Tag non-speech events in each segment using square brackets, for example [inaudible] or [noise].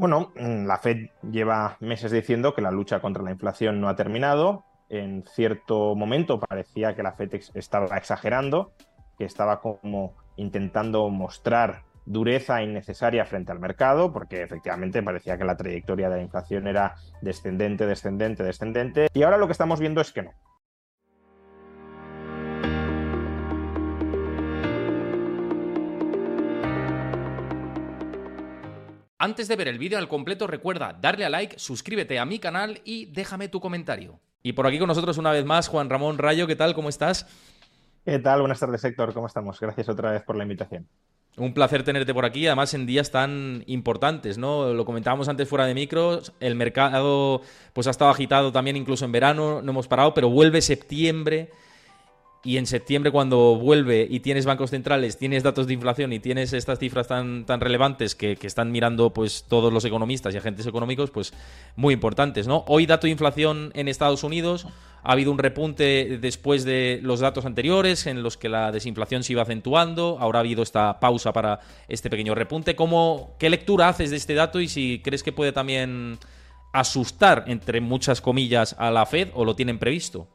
Bueno, mm, la Fed lleva meses diciendo que la lucha contra la inflación no ha terminado. En cierto momento parecía que la Fed estaba exagerando, que estaba como intentando mostrar dureza innecesaria frente al mercado, porque efectivamente parecía que la trayectoria de la inflación era descendente, descendente, descendente, y ahora lo que estamos viendo es que no. Antes de ver el vídeo al completo, recuerda darle a like, suscríbete a mi canal y déjame tu comentario. Y por aquí con nosotros una vez más, Juan Ramón Rayo, ¿qué tal? ¿Cómo estás? ¿Qué tal? Buenas tardes, Héctor. ¿Cómo estamos? Gracias otra vez por la invitación. Un placer tenerte por aquí, además en días tan importantes, ¿no? Lo comentábamos antes fuera de micros, el mercado pues ha estado agitado también incluso en verano, no hemos parado, pero vuelve septiembre y en septiembre cuando vuelve y tienes bancos centrales, tienes datos de inflación y tienes estas cifras tan, tan relevantes que, están mirando pues todos los economistas y agentes económicos, pues muy importantes, ¿no? Hoy dato de inflación en Estados Unidos, ha habido un repunte después de los datos anteriores en los que la desinflación se iba acentuando, ahora ha habido esta pausa para este pequeño repunte. ¿Cómo, ¿Qué lectura haces de este dato y si crees que puede también asustar, entre muchas comillas, a la Fed o lo tienen previsto?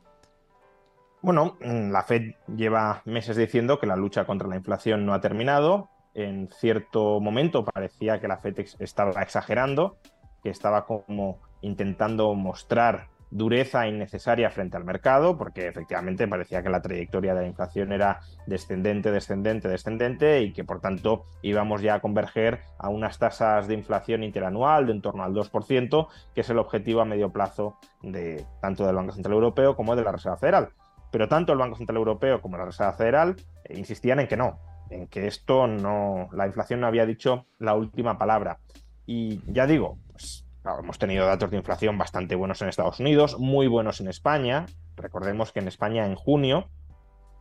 Bueno, mm, la Fed lleva meses diciendo que la lucha contra la inflación no ha terminado. En cierto momento parecía que la Fed estaba exagerando, que estaba como intentando mostrar dureza innecesaria frente al mercado, porque efectivamente parecía que la trayectoria de la inflación era descendente, descendente, descendente y que por tanto íbamos ya a converger a unas tasas de inflación interanual de en torno al 2%, que es el objetivo a medio plazo de tanto del Banco Central Europeo como de la Reserva Federal. Pero tanto el Banco Central Europeo como la Reserva Federal eh, insistían en que no, en que esto no, la inflación no había dicho la última palabra. Y ya digo, pues, hemos tenido datos de inflación bastante buenos en Estados Unidos, muy buenos en España. Recordemos que en España en junio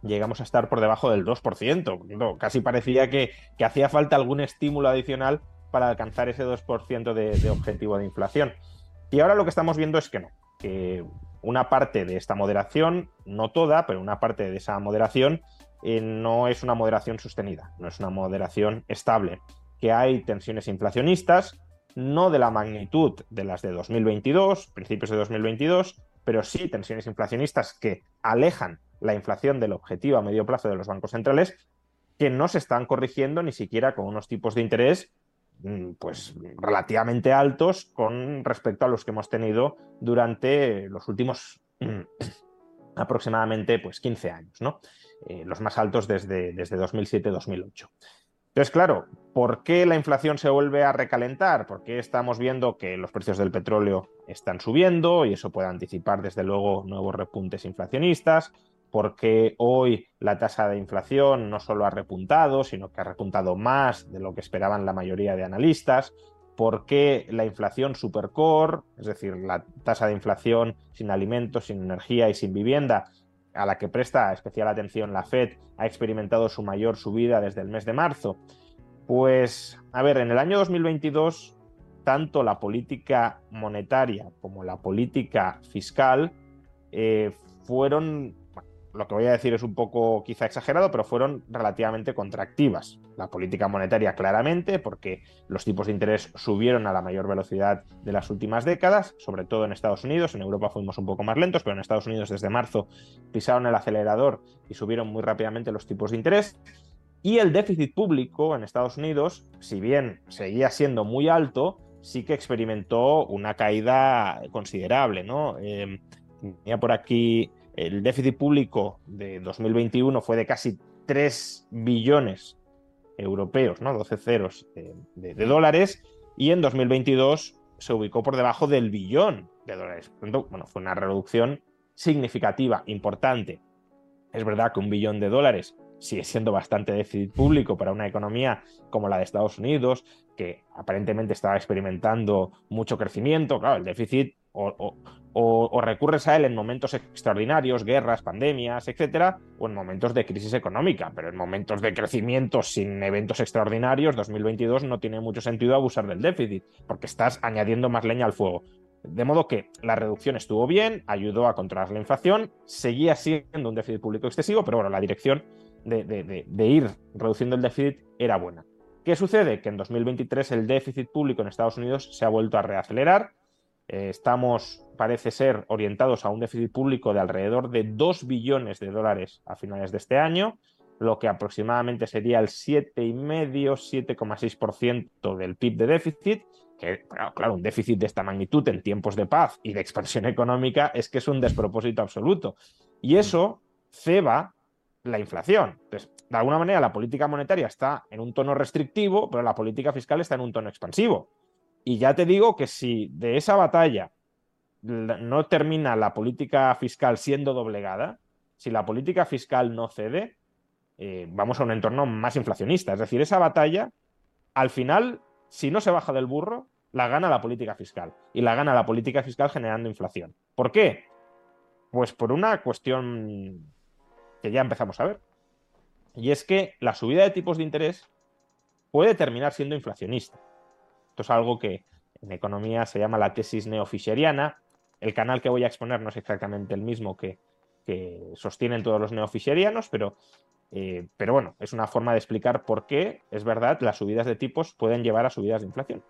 llegamos a estar por debajo del 2%. casi parecía que, hacía falta algún estímulo adicional para alcanzar ese 2% de, de objetivo de inflación. Y ahora lo que estamos viendo es que no, que una parte de esta moderación, no toda, pero una parte de esa moderación eh, no es una moderación sostenida, no es una moderación estable, que hay tensiones inflacionistas, no de la magnitud de las de 2022, principios de 2022, pero sí tensiones inflacionistas que alejan la inflación del objetivo a medio plazo de los bancos centrales, que no se están corrigiendo ni siquiera con unos tipos de interés pues relativamente altos con respecto a los que hemos tenido durante los últimos mm, [clears throat] aproximadamente pues 15 años, ¿no? Eh, los más altos desde, desde 2007-2008. Entonces, claro, ¿por qué la inflación se vuelve a recalentar? Porque estamos viendo que los precios del petróleo están subiendo y eso puede anticipar, desde luego, nuevos repuntes inflacionistas porque hoy la tasa de inflación no solo ha repuntado, sino que ha repuntado más de lo que esperaban la mayoría de analistas, porque la inflación supercore, es decir, la tasa de inflación sin alimentos, sin energía y sin vivienda, a la que presta especial atención la Fed, ha experimentado su mayor subida desde el mes de marzo. Pues, a ver, en el año 2022, tanto la política monetaria como la política fiscal eh, fueron lo que voy a decir es un poco quizá exagerado, pero fueron relativamente contractivas. La política monetaria claramente, porque los tipos de interés subieron a la mayor velocidad de las últimas décadas, sobre todo en Estados Unidos, en Europa fuimos un poco más lentos, pero en Estados Unidos desde marzo pisaron el acelerador y subieron muy rápidamente los tipos de interés. Y el déficit público en Estados Unidos, si bien seguía siendo muy alto, sí que experimentó una caída considerable, ¿no? Eh, tenía por aquí el déficit público de 2021 fue de casi 3 billones europeos, ¿no? 12 ceros de, dólares, y en 2022 se ubicó por debajo del billón de dólares. Por tanto, bueno, fue una reducción significativa, importante. Es verdad que un billón de dólares sigue siendo bastante déficit público para una economía como la de Estados Unidos, que aparentemente estaba experimentando mucho crecimiento. Claro, el déficit o, recurres a él en momentos extraordinarios, guerras, pandemias, etcétera, o en momentos de crisis económica, pero en momentos de crecimiento sin eventos extraordinarios, 2022 no tiene mucho sentido abusar del déficit, porque estás añadiendo más leña al fuego. De modo que la reducción estuvo bien, ayudó a controlar la inflación, seguía siendo un déficit público excesivo, pero bueno, la dirección de, de ir reduciendo el déficit era buena. ¿Qué sucede? Que en 2023 el déficit público en Estados Unidos se ha vuelto a reacelerar, eh, estamos, parece ser, orientados a un déficit público de alrededor de 2 billones de dólares a finales de este año, lo que aproximadamente sería el 7,5, 7,6% del PIB de déficit, que, claro, un déficit de esta magnitud en tiempos de paz y de expansión [laughs] económica es que es un despropósito absoluto. Y eso ceba la inflación. Entonces, de alguna manera, la política monetaria está en un tono restrictivo, pero la política fiscal está en un tono expansivo. Y ya te digo que si de esa batalla no termina la política fiscal siendo doblegada, si la política fiscal no cede, eh, vamos a un entorno más inflacionista. Es decir, esa batalla, al final, si no se baja del burro, la gana la política fiscal. Y la gana la política fiscal generando inflación. ¿Por qué? Pues por una cuestión que ya empezamos a ver. Y es que la subida de tipos de interés puede terminar siendo inflacionista. Esto es algo que en economía se llama la tesis neofisheriana. El canal que voy a exponer no es exactamente el mismo que, sostienen todos los neofisherianos, pero, eh, pero bueno, es una forma de explicar por qué, es verdad, las subidas de tipos pueden llevar a subidas de inflación.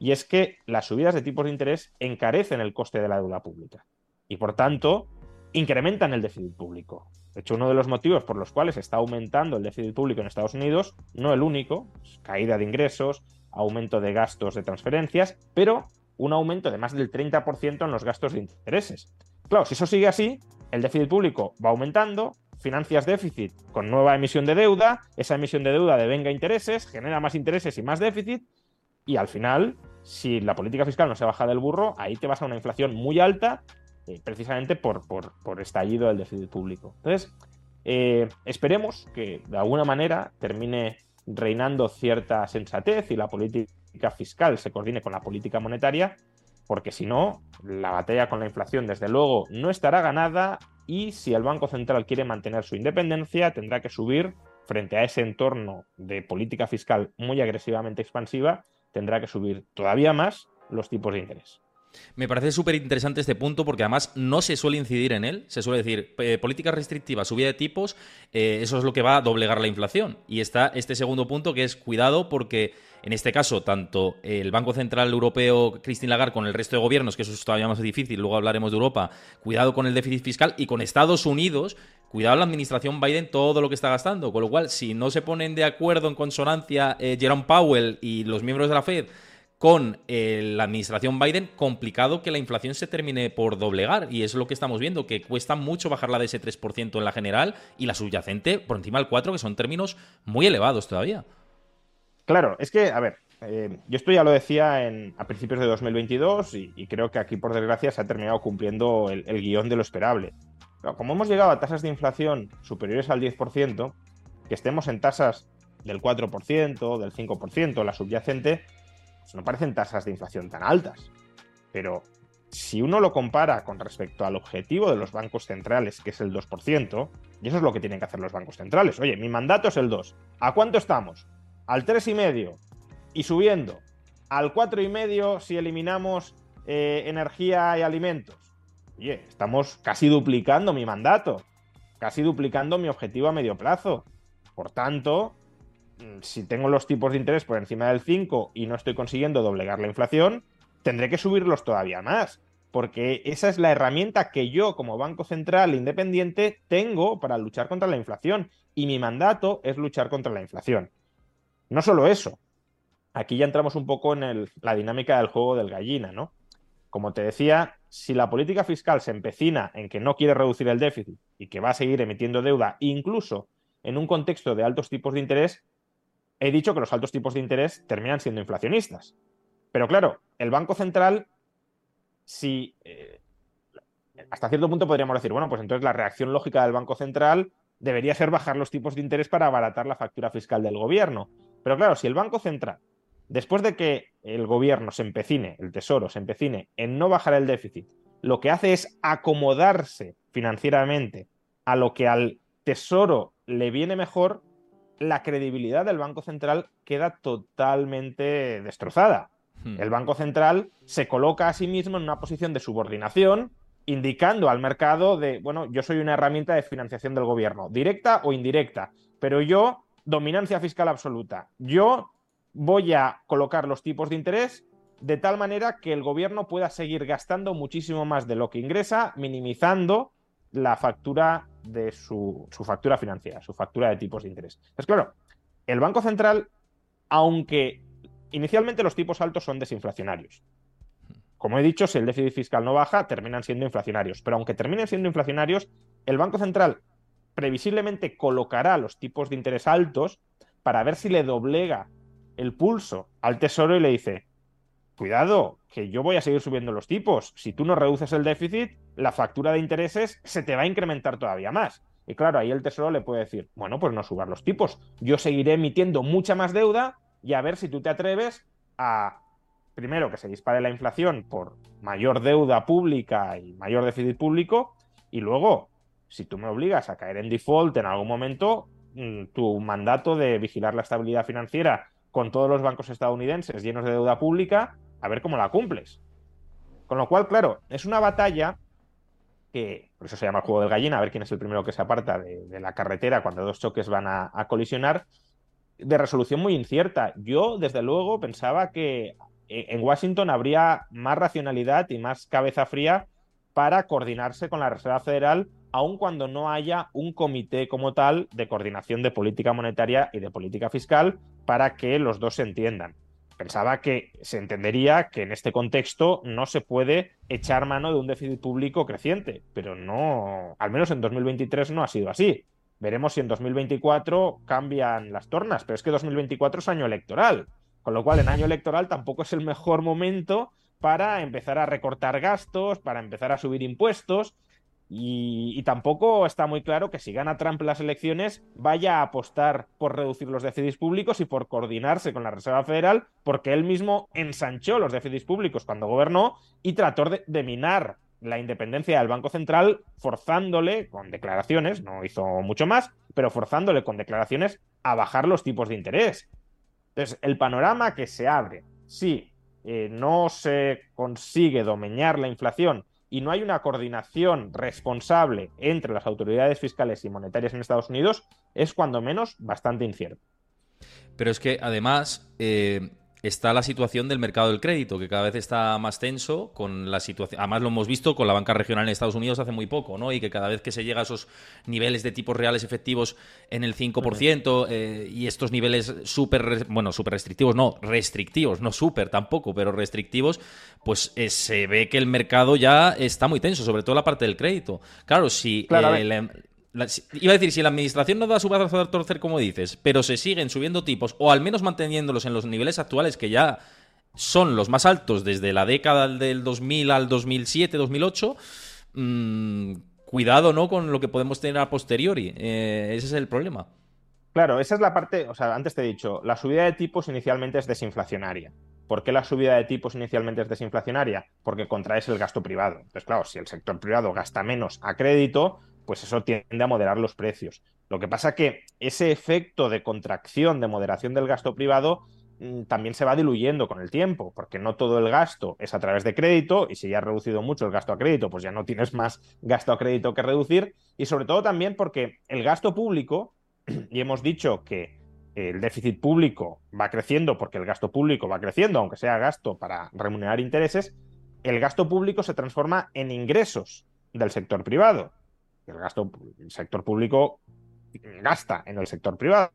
Y es que las subidas de tipos de interés encarecen el coste de la deuda pública y, por tanto, incrementan el déficit público. De hecho, uno de los motivos por los cuales está aumentando el déficit público en Estados Unidos, no el único, caída de ingresos, aumento de gastos de transferencias, pero un aumento de más del 30% en los gastos de intereses. Claro, si eso sigue así, el déficit público va aumentando, financias déficit con nueva emisión de deuda, esa emisión de deuda devenga intereses, genera más intereses y más déficit, y al final, si la política fiscal no se baja del burro, ahí te vas a una inflación muy alta, eh, precisamente por, por, estallido del déficit público. Entonces, eh, esperemos que de alguna manera termine reinando cierta sensatez y la política fiscal se coordine con la política monetaria, porque si no, la batalla con la inflación, desde luego, no estará ganada y si el Banco Central quiere mantener su independencia, tendrá que subir frente a ese entorno de política fiscal muy agresivamente expansiva, tendrá que subir todavía más los tipos de interés. Me parece súper interesante este punto porque además no se suele incidir en él. Se suele decir, eh, política restrictiva, subida de tipos, eh, eso es lo que va a doblegar la inflación. Y está este segundo punto que es cuidado porque en este caso tanto el Banco Central Europeo, Christine Lagarde, con el resto de gobiernos, que eso es todavía más difícil, luego hablaremos de Europa, cuidado con el déficit fiscal y con Estados Unidos, cuidado la administración Biden todo lo que está gastando. Con lo cual, si no se ponen de acuerdo en consonancia eh, Jerome Powell y los miembros de la Fed, con eh, la administración Biden, complicado que la inflación se termine por doblegar. Y es lo que estamos viendo, que cuesta mucho bajarla de ese 3% en la general y la subyacente por encima del 4%, que son términos muy elevados todavía. Claro, es que, a ver, eh, yo esto ya lo decía a principios de 2022 y, creo que aquí, por desgracia, se ha terminado cumpliendo el, guion de lo esperable. como hemos llegado a tasas de inflación superiores al 10%, que estemos en tasas del 4%, del 5%, la subyacente, no parecen tasas de inflación tan altas. Pero si uno lo compara con respecto al objetivo de los bancos centrales, que es el 2%, y eso es lo que tienen que hacer los bancos centrales. Oye, mi mandato es el 2. ¿A cuánto estamos? Al 3,5 y subiendo. Al 4,5 si eliminamos eh, energía y alimentos. Oye, estamos casi duplicando mi mandato, casi duplicando mi objetivo a medio plazo. Por tanto, si tengo los tipos de interés por encima del 5 y no estoy consiguiendo doblegar la inflación, tendré que subirlos todavía más, porque esa es la herramienta que yo como Banco Central independiente tengo para luchar contra la inflación y mi mandato es luchar contra la inflación. No solo eso, aquí ya entramos un poco en la dinámica del juego del gallina, ¿no? Como te decía, si la política fiscal se empecina en que no quiere reducir el déficit y que va a seguir emitiendo deuda, incluso en un contexto de altos tipos de interés, he dicho que los altos tipos de interés terminan siendo inflacionistas. Pero claro, el Banco Central, si eh, hasta cierto punto podríamos decir, bueno, pues entonces la reacción lógica del Banco Central debería ser bajar los tipos de interés para abaratar la factura fiscal del gobierno. Pero claro, si el Banco Central, después de que el gobierno se empecine, el Tesoro se empecine en no bajar el déficit, lo que hace es acomodarse financieramente a lo que al Tesoro le viene mejor, la credibilidad del Banco Central queda totalmente destrozada. Hmm. El Banco Central se coloca a sí mismo en una posición de subordinación, indicando al mercado de, bueno, yo soy una herramienta de financiación del gobierno, directa o indirecta, pero yo, dominancia fiscal absoluta. Yo voy a colocar los tipos de interés de tal manera que el gobierno pueda seguir gastando muchísimo más de lo que ingresa, minimizando la factura de su, factura financiera, su factura de tipos de interés. Es claro, el Banco Central, aunque inicialmente los tipos altos son desinflacionarios, como he dicho, si el déficit fiscal no baja, terminan siendo inflacionarios. Pero aunque terminen siendo inflacionarios, el Banco Central previsiblemente colocará los tipos de interés altos para ver si le doblega el pulso al Tesoro y le dice, cuidado, que yo voy a seguir subiendo los tipos. Si tú no reduces el déficit, la factura de intereses se te va a incrementar todavía más. Y claro, ahí el Tesoro le puede decir, bueno, pues no subas los tipos. Yo seguiré emitiendo mucha más deuda y a ver si tú te atreves a, primero, que se dispare la inflación por mayor deuda pública y mayor déficit público, y luego, si tú me obligas a caer en default en algún momento, mm, tu mandato de vigilar la estabilidad financiera con todos los bancos estadounidenses llenos de deuda pública, a ver cómo la cumples. Con lo cual, claro, es una batalla que, por eso se llama el juego del gallina, a ver quién es el primero que se aparta de, la carretera cuando dos choques van a, colisionar, de resolución muy incierta. Yo, desde luego, pensaba que en Washington habría más racionalidad y más cabeza fría para coordinarse con la Reserva Federal, aun cuando no haya un comité como tal de coordinación de política monetaria y de política fiscal para que los dos se entiendan pensaba que se entendería que en este contexto no se puede echar mano de un déficit público creciente, pero no, al menos en 2023 no ha sido así. Veremos si en 2024 cambian las tornas, pero es que 2024 es año electoral, con lo cual en año electoral tampoco es el mejor momento para empezar a recortar gastos, para empezar a subir impuestos y, tampoco está muy claro que si gana Trump las elecciones vaya a apostar por reducir los déficits públicos y por coordinarse con la Reserva Federal, porque él mismo ensanchó los déficits públicos cuando gobernó y trató de, minar la independencia del Banco Central, forzándole con declaraciones, no hizo mucho más, pero forzándole con declaraciones a bajar los tipos de interés. Entonces, el panorama que se abre, si eh, no se consigue domeñar la inflación y no hay una coordinación responsable entre las autoridades fiscales y monetarias en Estados Unidos, es cuando menos bastante incierto. Pero es que además eh, está la situación del mercado del crédito, que cada vez está más tenso con la situación. Además, lo hemos visto con la banca regional en Estados Unidos hace muy poco, ¿no? Y que cada vez que se llega a esos niveles de tipos reales efectivos en el 5% eh, y estos niveles súper, bueno, súper restrictivos, no, restrictivos, no súper tampoco, pero restrictivos, pues eh, se ve que el mercado ya está muy tenso, sobre todo la parte del crédito. Claro, si eh, iba a decir, si la administración no da su brazo a torcer, como dices, pero se siguen subiendo tipos, o al menos manteniéndolos en los niveles actuales, que ya son los más altos desde la década del 2000 al 2007, 2008, mmm, cuidado, ¿no? Con lo que podemos tener a posteriori. Eh, ese es el problema. Claro, esa es la parte, o sea, antes te he dicho, la subida de tipos inicialmente es desinflacionaria. ¿Por qué la subida de tipos inicialmente es desinflacionaria? Porque contraes el gasto privado. Entonces, claro, si el sector privado gasta menos a crédito, pues eso tiende a moderar los precios. Lo que pasa que ese efecto de contracción, de moderación del gasto privado, mm, también se va diluyendo con el tiempo, porque no todo el gasto es a través de crédito, y si ya has reducido mucho el gasto a crédito, pues ya no tienes más gasto a crédito que reducir, y sobre todo también porque el gasto público, [clears throat] y hemos dicho que el déficit público va creciendo porque el gasto público va creciendo, aunque sea gasto para remunerar intereses, el gasto público se transforma en ingresos del sector privado el gasto, el sector público gasta en el sector privado.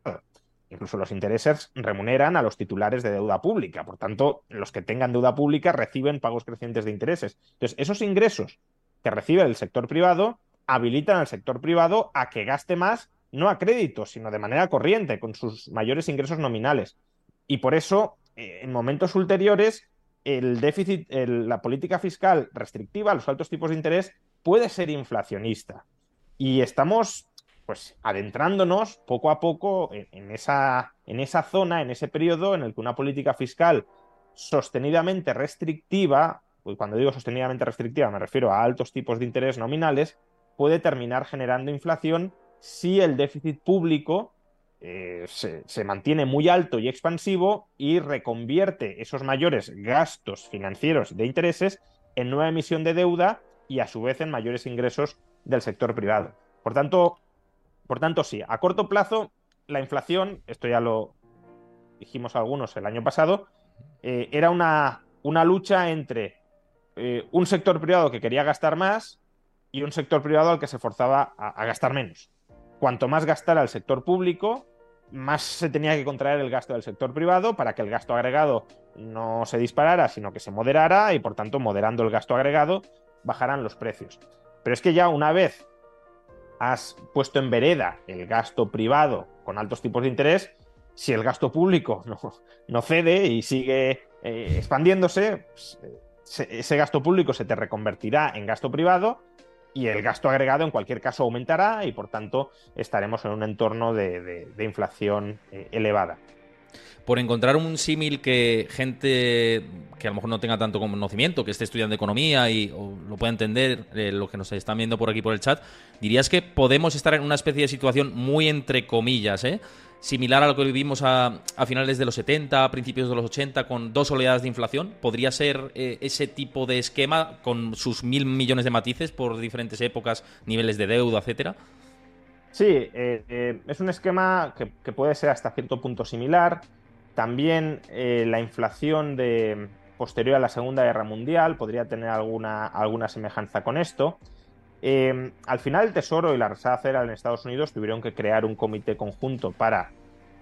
Incluso los intereses remuneran a los titulares de deuda pública. Por tanto, los que tengan deuda pública reciben pagos crecientes de intereses. Entonces, esos ingresos que recibe el sector privado habilitan al sector privado a que gaste más, no a crédito, sino de manera corriente, con sus mayores ingresos nominales. Y por eso, eh, en momentos ulteriores, el déficit, la política fiscal restrictiva, los altos tipos de interés, puede ser inflacionista. Y estamos pues adentrándonos poco a poco en, esa, en esa zona, en ese periodo en el que una política fiscal sostenidamente restrictiva, y cuando digo sostenidamente restrictiva me refiero a altos tipos de interés nominales, puede terminar generando inflación si el déficit público eh, se, se, mantiene muy alto y expansivo y reconvierte esos mayores gastos financieros de intereses en nueva emisión de deuda y a su vez en mayores ingresos del sector privado. Por tanto, por tanto, sí, a corto plazo, la inflación, esto ya lo dijimos algunos el año pasado, eh, era una, una, lucha entre eh, un sector privado que quería gastar más y un sector privado al que se forzaba a, gastar menos. Cuanto más gastara el sector público, más se tenía que contraer el gasto del sector privado para que el gasto agregado no se disparara, sino que se moderara y por tanto, moderando el gasto agregado, bajarán los precios. Pero es que ya una vez has puesto en vereda el gasto privado con altos tipos de interés, si el gasto público [laughs] no, cede y sigue eh, expandiéndose, pues, eh, ese gasto público se te reconvertirá en gasto privado y el gasto agregado en cualquier caso aumentará y por tanto estaremos en un entorno de, inflación eh, elevada por encontrar un símil que gente que a lo mejor no tenga tanto conocimiento, que esté estudiando economía y lo pueda entender, eh, lo que nos están viendo por aquí por el chat, dirías que podemos estar en una especie de situación muy entre comillas, ¿eh? similar a lo que vivimos a, finales de los 70, a principios de los 80, con dos oleadas de inflación. ¿Podría ser eh, ese tipo de esquema con sus mil millones de matices por diferentes épocas, niveles de deuda, etcétera? Sí, eh, es un esquema que, que, puede ser hasta cierto punto similar. También eh, la inflación de, posterior a la Segunda Guerra Mundial podría tener alguna, alguna semejanza con esto. Eh, al final el Tesoro y la Reserva Federal en Estados Unidos tuvieron que crear un comité conjunto para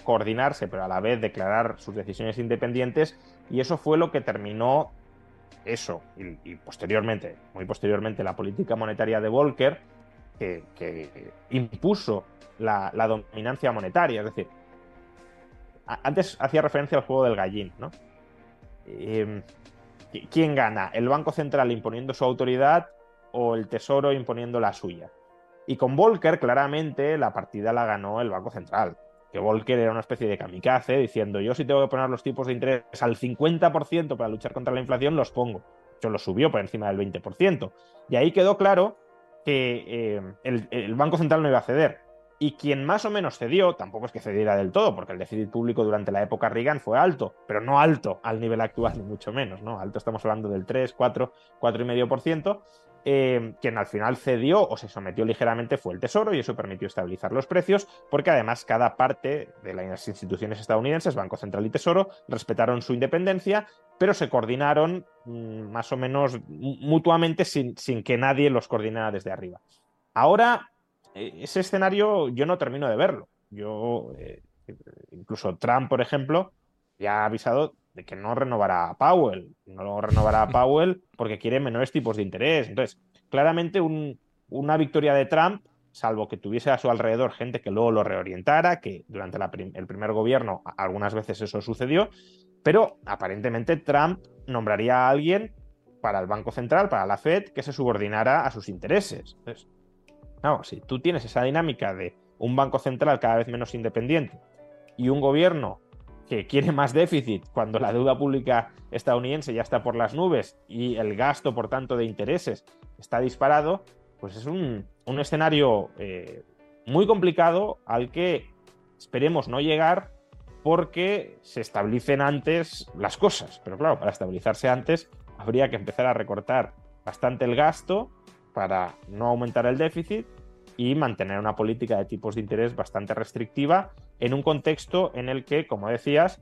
coordinarse, pero a la vez declarar sus decisiones independientes, y eso fue lo que terminó eso, y, posteriormente, muy posteriormente, la política monetaria de Volcker, que, impuso la, dominancia monetaria, es decir, antes hacía referencia al juego del gallín, ¿no? Em, ¿Quién gana? ¿El Banco Central imponiendo su autoridad o el Tesoro imponiendo la suya? Y con Volcker, claramente, la partida la ganó el Banco Central. Que Volcker era una especie de kamikaze diciendo: Yo, si tengo que poner los tipos de interés al 50% para luchar contra la inflación, los pongo. Yo lo subió por encima del 20%. Y ahí quedó claro que em, el Banco Central no iba a ceder y quien más o menos cedió, tampoco es que cediera del todo, porque el déficit público durante la época Reagan fue alto, pero no alto al nivel actual, [laughs] ni mucho menos, ¿no? Alto estamos hablando del 3, 4, 4,5%. Eh, quien al final cedió o se sometió ligeramente fue el Tesoro y eso permitió estabilizar los precios, porque además cada parte de las instituciones estadounidenses, Banco Central y Tesoro, respetaron su independencia, pero se coordinaron mm, más o menos mutuamente sin, sin que nadie los coordinara desde arriba. Ahora ese escenario yo no termino de verlo. Yo, eh, incluso Trump, por ejemplo, ya ha avisado de que no renovará a Powell. No renovará a [laughs] Powell porque quiere menores tipos de interés. Entonces, claramente una victoria de Trump, salvo que tuviese a su alrededor gente que luego lo reorientara, que durante el primer gobierno algunas veces eso sucedió, pero aparentemente Trump nombraría a alguien para el Banco Central, para la Fed, que se subordinara a sus intereses. Entonces, si tú tienes esa dinámica de un banco central cada vez menos independiente y un gobierno que quiere más déficit cuando la deuda pública estadounidense ya está por las nubes y el gasto, por tanto, de intereses está disparado, pues es un, escenario eh, muy complicado al que esperemos no llegar porque se establecen antes las cosas. Pero claro, para estabilizarse antes habría que empezar a recortar bastante el gasto para no aumentar el déficit y mantener una política de tipos de interés bastante restrictiva en un contexto en el que, como decías,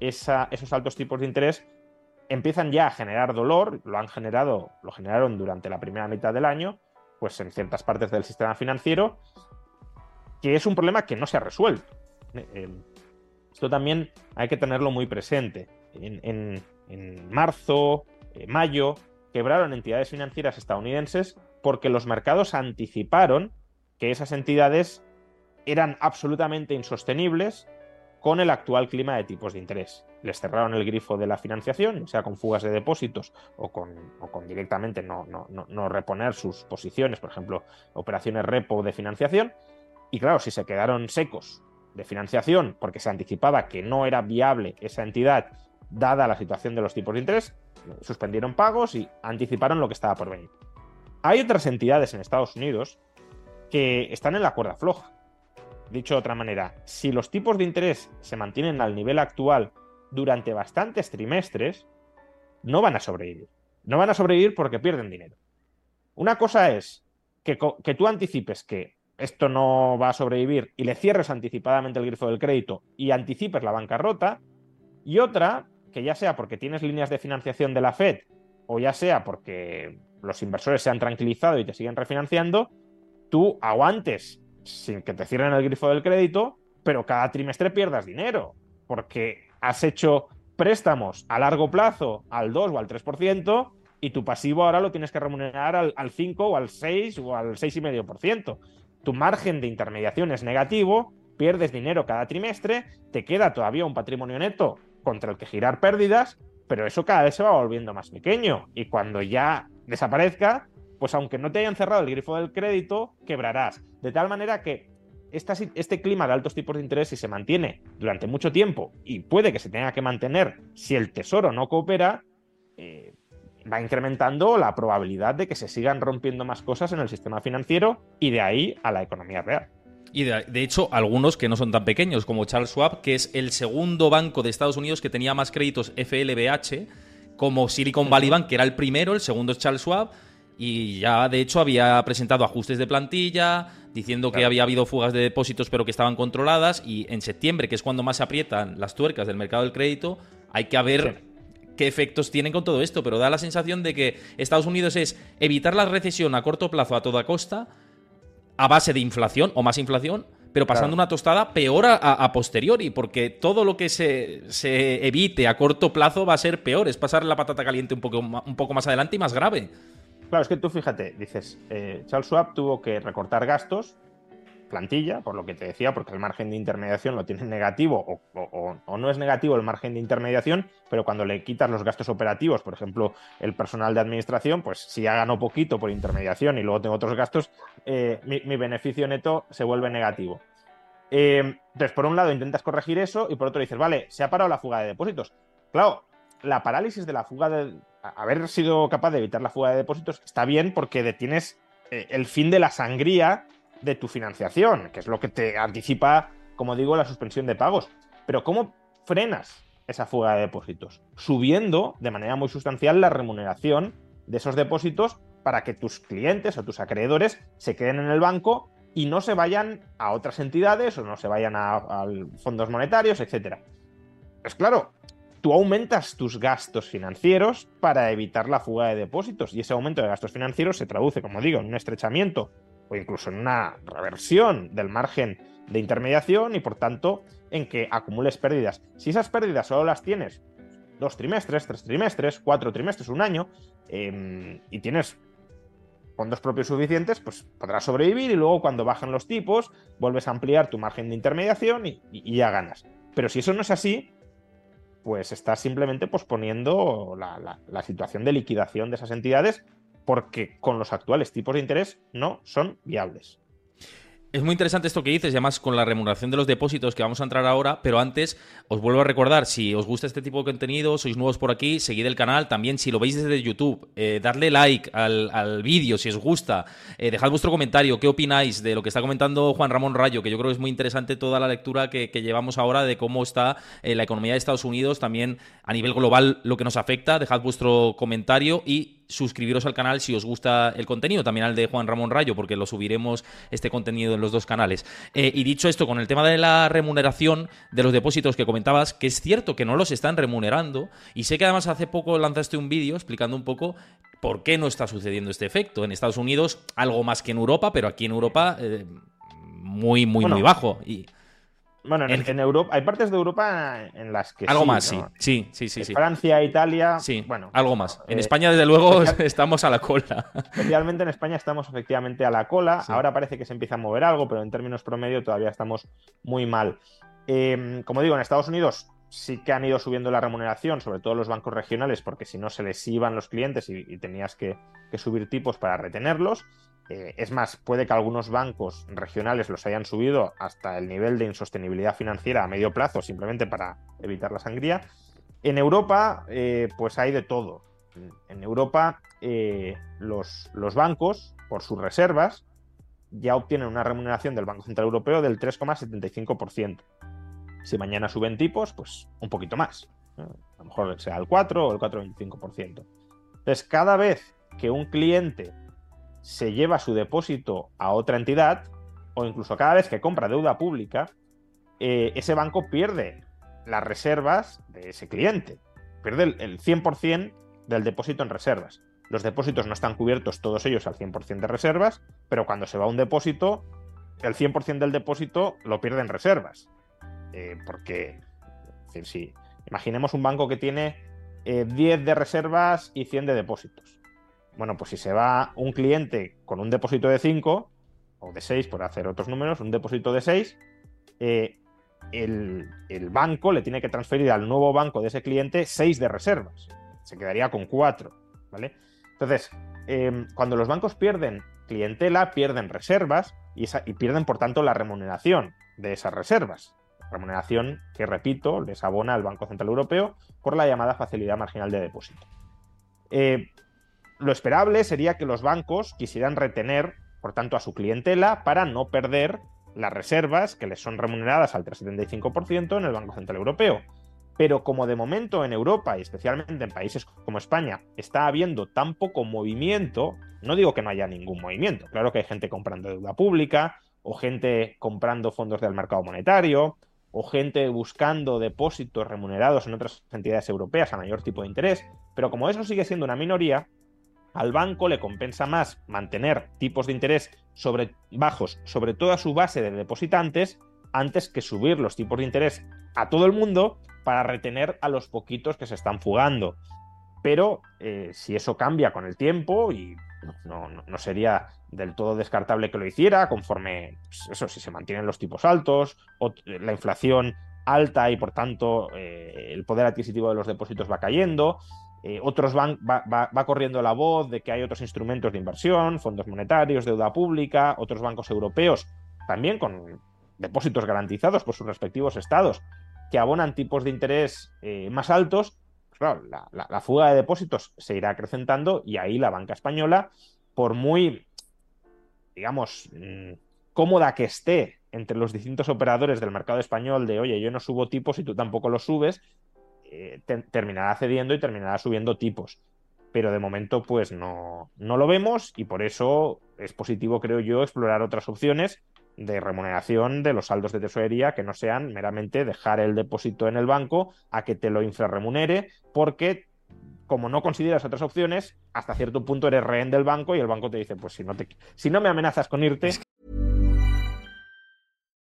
esos altos tipos de interés empiezan ya a generar dolor, lo han generado, lo generaron durante la primera mitad del año, pues en ciertas partes del sistema financiero, que es un problema que no se ha resuelto. Eh, esto también hay que tenerlo muy presente. En, marzo, eh, mayo, quebraron entidades financieras estadounidenses porque los mercados anticiparon que esas entidades eran absolutamente insostenibles con el actual clima de tipos de interés. Les cerraron el grifo de la financiación, sea con fugas de depósitos o con, directamente no, reponer sus posiciones, por ejemplo, operaciones repo de financiación, Y claro, si se quedaron secos de financiación porque se anticipaba que no era viable esa entidad dada la situación de los tipos de interés, suspendieron pagos y anticiparon lo que estaba por venir. Hay otras entidades en Estados Unidos que están en la cuerda floja. Dicho de otra manera, si los tipos de interés se mantienen al nivel actual durante bastantes trimestres, no van a sobrevivir. No van a sobrevivir porque pierden dinero. Una cosa es que, que tú anticipes que esto no va a sobrevivir y le cierres anticipadamente el grifo del crédito y anticipes la bancarrota, y otra que ya sea porque tienes líneas de financiación de la Fed o ya sea porque los inversores se han tranquilizado y te siguen refinanciando, tú aguantes sin que te cierren el grifo del crédito, pero cada trimestre pierdas dinero, porque has hecho préstamos a largo plazo al 2 o al 3% y tu pasivo ahora lo tienes que remunerar al, al 5 o al 6 o al 6,5%. Tu margen de intermediación es negativo, pierdes dinero cada trimestre, te queda todavía un patrimonio neto contra el que girar pérdidas, pero eso cada vez se va volviendo más pequeño y cuando ya desaparezca, pues aunque no te hayan cerrado el grifo del crédito, quebrarás. De tal manera que este clima de altos tipos de interés, si se mantiene durante mucho tiempo y puede que se tenga que mantener si el tesoro no coopera, eh, va incrementando la probabilidad de que se sigan rompiendo más cosas en el sistema financiero y de ahí a la economía real. Y de, hecho, algunos que no son tan pequeños, como Charles Schwab, que es el segundo banco de Estados Unidos que tenía más créditos FLBH, como Silicon Valley Bank, que era el primero, el segundo es Charles Schwab, y ya de hecho había presentado ajustes de plantilla, diciendo que había habido fugas de depósitos pero que estaban controladas, y en septiembre, que es cuando más se aprietan las tuercas del mercado del crédito, hay que ver qué efectos tienen con todo esto, pero da la sensación de que Estados Unidos es evitar la recesión a corto plazo a toda costa, a base de inflación o más inflación, pero pasando una tostada peor a, posteriori, porque todo lo que se, evite a corto plazo va a ser peor, es pasar la patata caliente un poco, un poco más adelante y más grave. Claro, es que tú fíjate, dices, eh, Charles Schwab tuvo que recortar gastos plantilla, por lo que te decía, porque el margen de intermediación lo tienes negativo o, no es negativo el margen de intermediación, pero cuando le quitas los gastos operativos, por ejemplo, el personal de administración, pues si ya ganó poquito por intermediación y luego tengo otros gastos, eh, mi, beneficio neto se vuelve negativo. Eh, entonces, por un lado intentas corregir eso y por otro dices, vale, se ha parado la fuga de depósitos. Claro, la parálisis de la fuga de... Haber sido capaz de evitar la fuga de depósitos está bien porque detienes eh, el fin de la sangría de tu financiación, que es lo que te anticipa, como digo, la suspensión de pagos. Pero ¿cómo frenas esa fuga de depósitos? Subiendo de manera muy sustancial la remuneración de esos depósitos para que tus clientes o tus acreedores se queden en el banco y no se vayan a otras entidades o no se vayan a, fondos monetarios, etc. Pues claro, tú aumentas tus gastos financieros para evitar la fuga de depósitos y ese aumento de gastos financieros se traduce, como digo, en un estrechamiento o incluso en una reversión del margen de intermediación y por tanto en que acumules pérdidas. Si esas pérdidas solo las tienes dos trimestres, tres trimestres, cuatro trimestres, un año, em, y tienes fondos propios suficientes, pues podrás sobrevivir y luego cuando bajan los tipos vuelves a ampliar tu margen de intermediación y, ya ganas. Pero si eso no es así, pues estás simplemente posponiendo la situación de liquidación de esas entidades porque con los actuales tipos de interés no son viables. Es muy interesante esto que dices, y además con la remuneración de los depósitos que vamos a entrar ahora, pero antes os vuelvo a recordar, si os gusta este tipo de contenido, sois nuevos por aquí, seguid el canal, también si lo veis desde YouTube, eh, darle like al, vídeo si os gusta, eh, dejad vuestro comentario, qué opináis de lo que está comentando Juan Ramón Rayo, que yo creo que es muy interesante toda la lectura que, llevamos ahora de cómo está eh, la economía de Estados Unidos, también a nivel global lo que nos afecta, dejad vuestro comentario y suscribiros al canal si os gusta el contenido, también al de Juan Ramón Rayo, porque lo subiremos este contenido en los dos canales. Eh, y dicho esto, con el tema de la remuneración de los depósitos que comentabas, que es cierto que no los están remunerando, y sé que además hace poco lanzaste un vídeo explicando un poco por qué no está sucediendo este efecto. En Estados Unidos, algo más que en Europa, pero aquí en Europa, eh, muy, muy, muy bajo. Y... Bueno, en, Europa, hay partes de Europa en las que. Algo más, sí. Sí, sí, sí, Francia, Italia. Sí, bueno. Algo más. En eh, España, desde luego, [laughs] estamos a la cola. Especialmente en España estamos efectivamente a la cola. Ahora parece que se empieza a mover algo, pero en términos promedio todavía estamos muy mal. Em, como digo, en Estados Unidos sí que han ido subiendo la remuneración, sobre todo los bancos regionales, porque si no se les iban los clientes y, tenías que, subir tipos para retenerlos. Eh, es más, puede que algunos bancos regionales los hayan subido hasta el nivel de insostenibilidad financiera a medio plazo, simplemente para evitar la sangría. En Europa, eh, pues hay de todo. En Europa, eh, los, los bancos, por sus reservas, ya obtienen una remuneración del Banco Central Europeo del 3,75%. Si mañana suben tipos, pues un poquito más. A lo mejor sea el 4 o el 4,25%. Entonces, cada vez que un cliente se lleva su depósito a otra entidad, o incluso cada vez que compra deuda pública, eh, ese banco pierde las reservas de ese cliente. Pierde el, 100% del depósito en reservas. Los depósitos no están cubiertos todos ellos al 100% de reservas, pero cuando se va un depósito, el 100% del depósito lo pierde en reservas. Eh, porque, si imaginemos un banco que tiene 10 eh, de reservas y 100 de depósitos. Bueno, pues si se va un cliente con un depósito de 5 o de 6, por hacer otros números, un depósito de 6, eh, el, banco le tiene que transferir al nuevo banco de ese cliente 6 de reservas. Se quedaría con 4, ¿vale? Entonces, em, cuando los bancos pierden clientela, pierden reservas y, pierden, por tanto, la remuneración de esas reservas remuneración que, repito, les abona el Banco Central Europeo por la llamada facilidad marginal de depósito. Eh, lo esperable sería que los bancos quisieran retener, por tanto, a su clientela para no perder las reservas que les son remuneradas al 3,75% en el Banco Central Europeo. Pero como de momento en Europa y especialmente en países como España está habiendo tan poco movimiento, no digo que no haya ningún movimiento, claro que hay gente comprando deuda pública o gente comprando fondos del mercado monetario o gente buscando depósitos remunerados en otras entidades europeas a mayor tipo de interés, pero como eso sigue siendo una minoría, al banco le compensa más mantener tipos de interés sobre, bajos sobre toda su base de depositantes antes que subir los tipos de interés a todo el mundo para retener a los poquitos que se están fugando. Pero eh, si eso cambia con el tiempo, y no, sería del todo descartable que lo hiciera, conforme, pues eso, si se mantienen los tipos altos, o la inflación alta y por tanto eh, el poder adquisitivo de los depósitos va cayendo. Eh, otros van, va, corriendo la voz de que hay otros instrumentos de inversión, fondos monetarios, deuda pública, otros bancos europeos, también con depósitos garantizados por sus respectivos estados, que abonan tipos de interés más altos claro, la, fuga de depósitos se irá acrecentando y ahí la banca española, por muy, digamos, mm, cómoda que esté entre los distintos operadores del mercado español de, oye, yo no subo tipos y tú tampoco los subes, eh, terminará cediendo y terminará subiendo tipos. Pero de momento, pues no, no lo vemos y por eso es positivo, creo yo, explorar otras opciones de remuneración de los saldos de tesorería que no sean meramente dejar el depósito en el banco a que te lo infrarremunere, porque como no consideras otras opciones, hasta cierto punto eres rehén del banco y el banco te dice, pues si no, te, si no me amenazas con irte...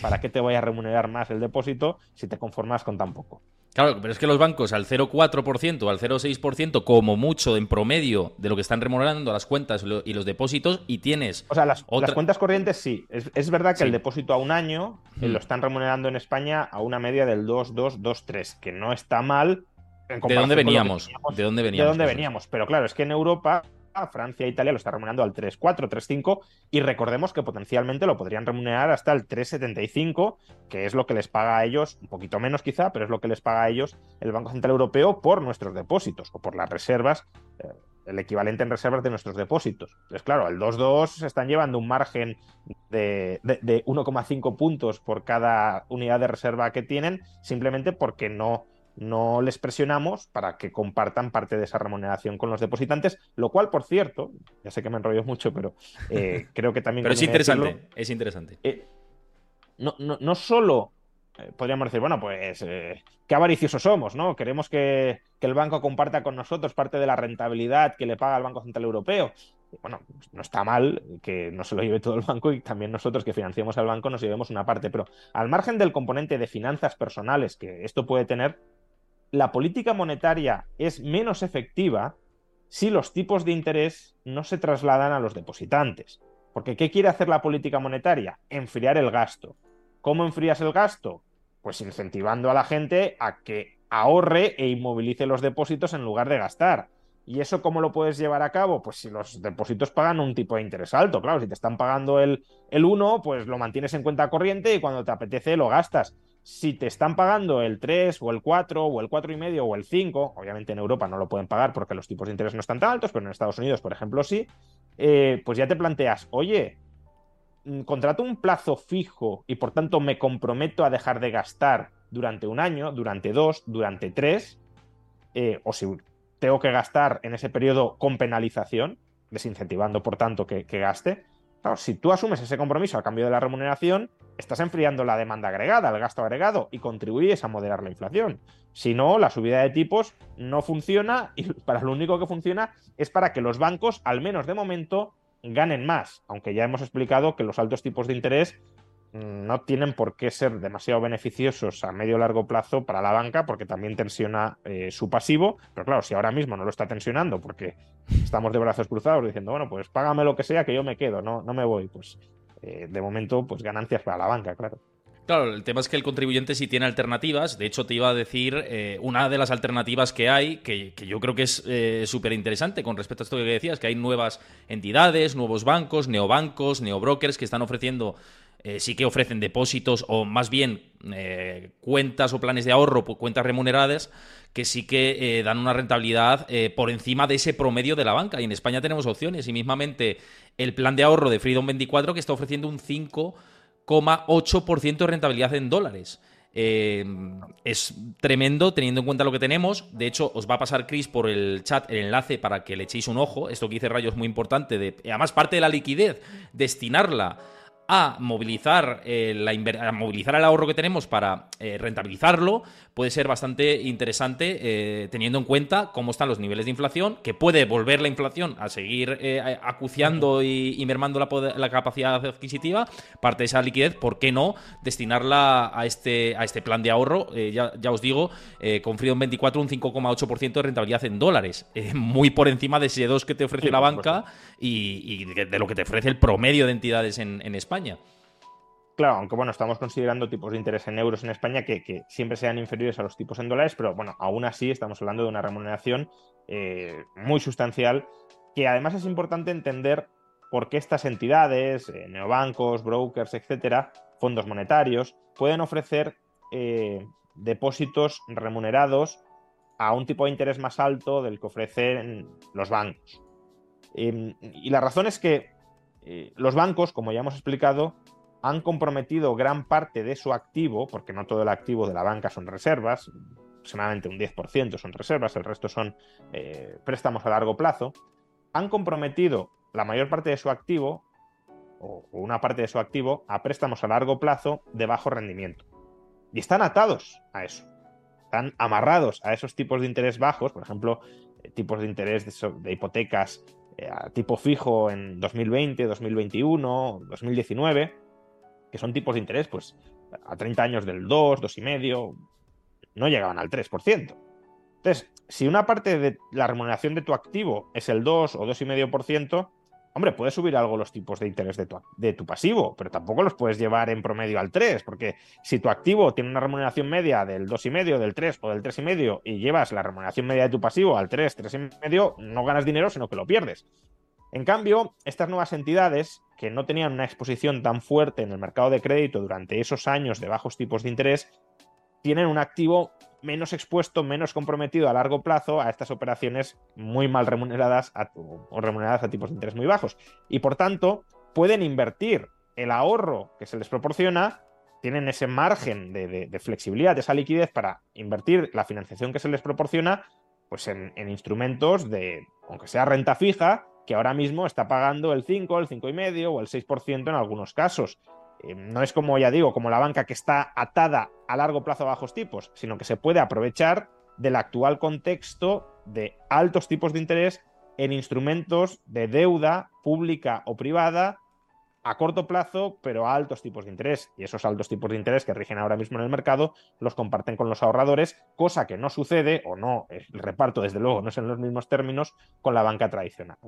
¿Para qué te voy a remunerar más el depósito si te conformas con tan poco? Claro, pero es que los bancos al 0,4% al 0,6% como mucho en promedio de lo que están remunerando las cuentas y los depósitos y tienes... O sea, las, cuentas corrientes sí. Es, verdad que el depósito a un año eh, lo mm. están remunerando en España a una media del 2, 2, 2, 3, que no está mal. ¿De dónde veníamos? ¿De dónde veníamos? De dónde veníamos. Pero claro, es que en Europa Francia e Italia lo está remunerando al 3,4, 3,5 y recordemos que potencialmente lo podrían remunerar hasta el 3,75, que es lo que les paga a ellos, un poquito menos quizá, pero es lo que les paga a ellos el Banco Central Europeo por nuestros depósitos o por las reservas, eh, el equivalente en reservas de nuestros depósitos. Entonces, claro, al 2,2 se están llevando un margen de, de 1,5 puntos por cada unidad de reserva que tienen, simplemente porque no no les presionamos para que compartan parte de esa remuneración con los depositantes, lo cual, por cierto, ya sé que me enrollo mucho, pero eh, [laughs] creo que también... pero es interesante, es interesante. Eh, no, no, solo eh, podríamos decir, bueno, pues qué avariciosos somos, ¿no? Queremos que, el banco comparta con nosotros parte de la rentabilidad que le paga el Banco Central Europeo. Bueno, no está mal que no se lo lleve todo el banco y también nosotros que financiamos al banco nos llevemos una parte, pero al margen del componente de finanzas personales que esto puede tener, la política monetaria es menos efectiva si los tipos de interés no se trasladan a los depositantes. Porque ¿qué quiere hacer la política monetaria? Enfriar el gasto. ¿Cómo enfrías el gasto? Pues incentivando a la gente a que ahorre e inmovilice los depósitos en lugar de gastar. ¿Y eso cómo lo puedes llevar a cabo? Pues si los depósitos pagan un tipo de interés alto, claro, si te están pagando el, el 1, pues lo mantienes en cuenta corriente y cuando te apetece lo gastas si te están pagando el 3 o el 4 o el 4,5 o el 5, obviamente en Europa no lo pueden pagar porque los tipos de interés no están tan altos, pero en Estados Unidos, por ejemplo, sí, eh, pues ya te planteas, oye, mm, contrato un plazo fijo y por tanto me comprometo a dejar de gastar durante un año, durante dos, durante tres, eh, o si tengo que gastar en ese periodo con penalización, desincentivando por tanto que, que gaste, Claro, si tú asumes ese compromiso a cambio de la remuneración, estás enfriando la demanda agregada, el gasto agregado, y contribuyes a moderar la inflación. Si no, la subida de tipos no funciona [laughs] y para lo único que funciona es para que los bancos, al menos de momento, ganen más, aunque ya hemos explicado que los altos tipos de interés no tienen por qué ser demasiado beneficiosos a medio o largo plazo para la banca porque también tensiona eh, su pasivo. Pero claro, si ahora mismo no lo está tensionando porque estamos de brazos cruzados diciendo, bueno, pues págame lo que sea que yo me quedo, no, no me voy, pues eh, de momento, pues ganancias para la banca, claro. Claro, el tema es que el contribuyente sí tiene alternativas. De hecho, te iba a decir eh, una de las alternativas que hay, que, yo creo que es súper interesante con respecto a esto que decías, que hay nuevas entidades, nuevos bancos, neobancos, neobrokers que están ofreciendo eh, sí que ofrecen depósitos o más bien eh, cuentas o planes de ahorro, cuentas remuneradas, que sí que eh, dan una rentabilidad por encima de ese promedio de la banca. Y en España tenemos opciones y mismamente el plan de ahorro de Freedom 24 que está ofreciendo un 5,8% de rentabilidad en dólares. es tremendo teniendo en cuenta lo que tenemos. De hecho, os va a pasar Chris por el chat el enlace para que le echéis un ojo. Esto que dice Rayo es muy importante. De, además, parte de la liquidez, destinarla a movilizar, eh, la movilizar el ahorro que tenemos para eh, rentabilizarlo puede ser bastante interesante eh, teniendo en cuenta cómo están los niveles de inflación, que puede volver la inflación a seguir acuciando y, mermando la, capacidad adquisitiva, parte de esa liquidez, ¿por qué no destinarla a este, a este plan de ahorro? Ya, ya, os digo, con Freedom 24 un 5,8% de rentabilidad en dólares, muy por encima de ese 2 que te ofrece la banca y, de, lo que te ofrece el promedio de entidades en, en España. Claro, aunque bueno, estamos considerando tipos de interés en euros en España que, siempre sean inferiores a los tipos en dólares, pero bueno, aún así estamos hablando de una remuneración eh, muy sustancial, que además es importante entender por qué estas entidades, eh, neobancos, brokers, etcétera, fondos monetarios, pueden ofrecer eh, depósitos remunerados a un tipo de interés más alto del que ofrecen los bancos. Em, y la razón es que eh, los bancos, como ya hemos explicado, han comprometido gran parte de su activo, porque no todo el activo de la banca son reservas, aproximadamente un 10% son reservas, el resto son eh, préstamos a largo plazo, han comprometido la mayor parte de su activo, o una parte de su activo, a préstamos a largo plazo de bajo rendimiento. Y están atados a eso. Están amarrados a esos tipos de interés bajos, por ejemplo, eh, tipos de interés de hipotecas eh, a tipo fijo en 2020, 2021, 2019, que son tipos de interés, pues a 30 años del 2, 2,5, no llegaban al 3%. Entonces, si una parte de la remuneración de tu activo es el 2 o 2,5%, hombre, puedes subir algo los tipos de interés de tu, de tu, pasivo, pero tampoco los puedes llevar en promedio al 3, porque si tu activo tiene una remuneración media del 2,5, del 3 o del 3,5 y llevas la remuneración media de tu pasivo al 3, 3,5, no ganas dinero, sino que lo pierdes. En cambio, estas nuevas entidades, que no tenían una exposición tan fuerte en el mercado de crédito durante esos años de bajos tipos de interés, tienen un activo menos expuesto, menos comprometido a largo plazo a estas operaciones muy mal remuneradas o remuneradas a tipos de interés muy bajos. Y por tanto, pueden invertir el ahorro que se les proporciona, tienen ese margen de, flexibilidad, de esa liquidez para invertir la financiación que se les proporciona pues en, en instrumentos de, aunque sea renta fija, que ahora mismo está pagando el 5, el 5,5 o el 6% en algunos casos. Eh, no es como, ya digo, como la banca que está atada a largo plazo a bajos tipos, sino que se puede aprovechar del actual contexto de altos tipos de interés en instrumentos de deuda pública o privada a corto plazo, pero a altos tipos de interés. Y esos altos tipos de interés que rigen ahora mismo en el mercado los comparten con los ahorradores, cosa que no sucede, o no, el reparto desde luego no es en los mismos términos, con la banca tradicional.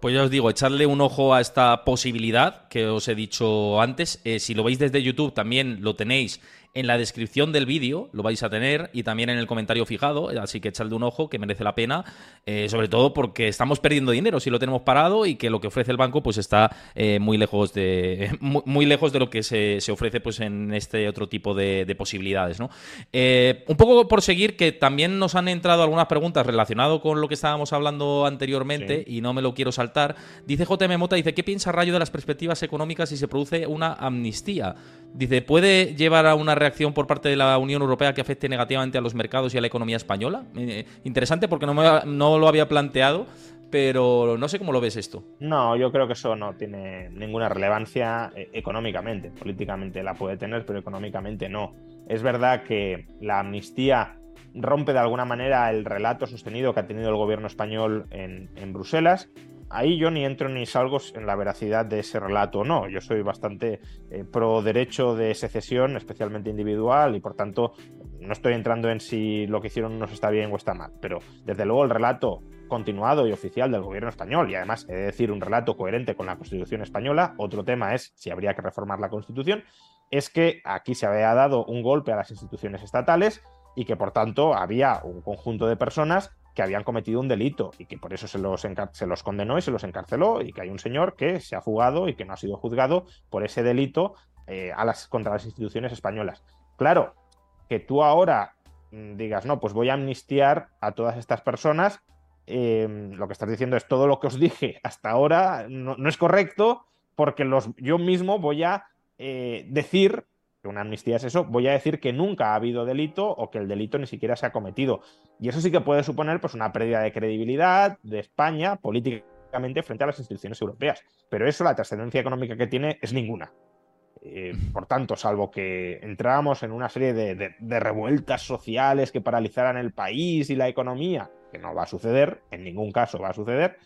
Pues ya os digo, echarle un ojo a esta posibilidad que os he dicho antes. Eh, si lo veis desde YouTube, también lo tenéis en la descripción del vídeo lo vais a tener y también en el comentario fijado, así que echadle un ojo que merece la pena, eh, sobre todo porque estamos perdiendo dinero si lo tenemos parado y que lo que ofrece el banco pues está eh, muy lejos de [laughs] muy, lejos de lo que se, ofrece pues en este otro tipo de, posibilidades. ¿no? Eh, un poco por seguir, que también nos han entrado algunas preguntas relacionadas con lo que estábamos hablando anteriormente y no me lo quiero saltar. Dice JM Mota, dice, ¿qué piensa Rayo de las perspectivas económicas si se produce una amnistía? Dice, ¿puede llevar a una reacción por parte de la Unión Europea que afecte negativamente a los mercados y a la economía española? Eh, interesante porque no, no lo había planteado, pero no sé cómo lo ves esto. No, yo creo que eso no tiene ninguna relevancia eh, económicamente. Políticamente la puede tener, pero económicamente no. Es verdad que la amnistía rompe de alguna manera el relato sostenido que ha tenido el gobierno español en, en Bruselas ahí yo ni entro ni salgo en la veracidad de ese relato o no. Yo soy bastante eh, pro derecho de secesión, especialmente individual, y por tanto no estoy entrando en si lo que hicieron nos está bien o está mal. Pero desde luego el relato continuado y oficial del gobierno español, y además he de decir un relato coherente con la Constitución española, otro tema es si habría que reformar la Constitución, es que aquí se había dado un golpe a las instituciones estatales y que por tanto había un conjunto de personas que habían cometido un delito y que por eso se los, se los condenó y se los encarceló y que hay un señor que se ha fugado y que no ha sido juzgado por ese delito eh, a las, contra las instituciones españolas. Claro, que tú ahora mm, digas, no, pues voy a amnistiar a todas estas personas, em, lo que estás diciendo es todo lo que os dije hasta ahora no, es correcto porque los, yo mismo voy a eh, decir una amnistía es eso, voy a decir que nunca ha habido delito o que el delito ni siquiera se ha cometido. Y eso sí que puede suponer pues, una pérdida de credibilidad de España políticamente frente a las instituciones europeas. Pero eso, la trascendencia económica que tiene, es ninguna. Eh, por tanto, salvo que entráramos en una serie de, revueltas sociales que paralizaran el país y la economía, que no va a suceder, en ningún caso va a suceder,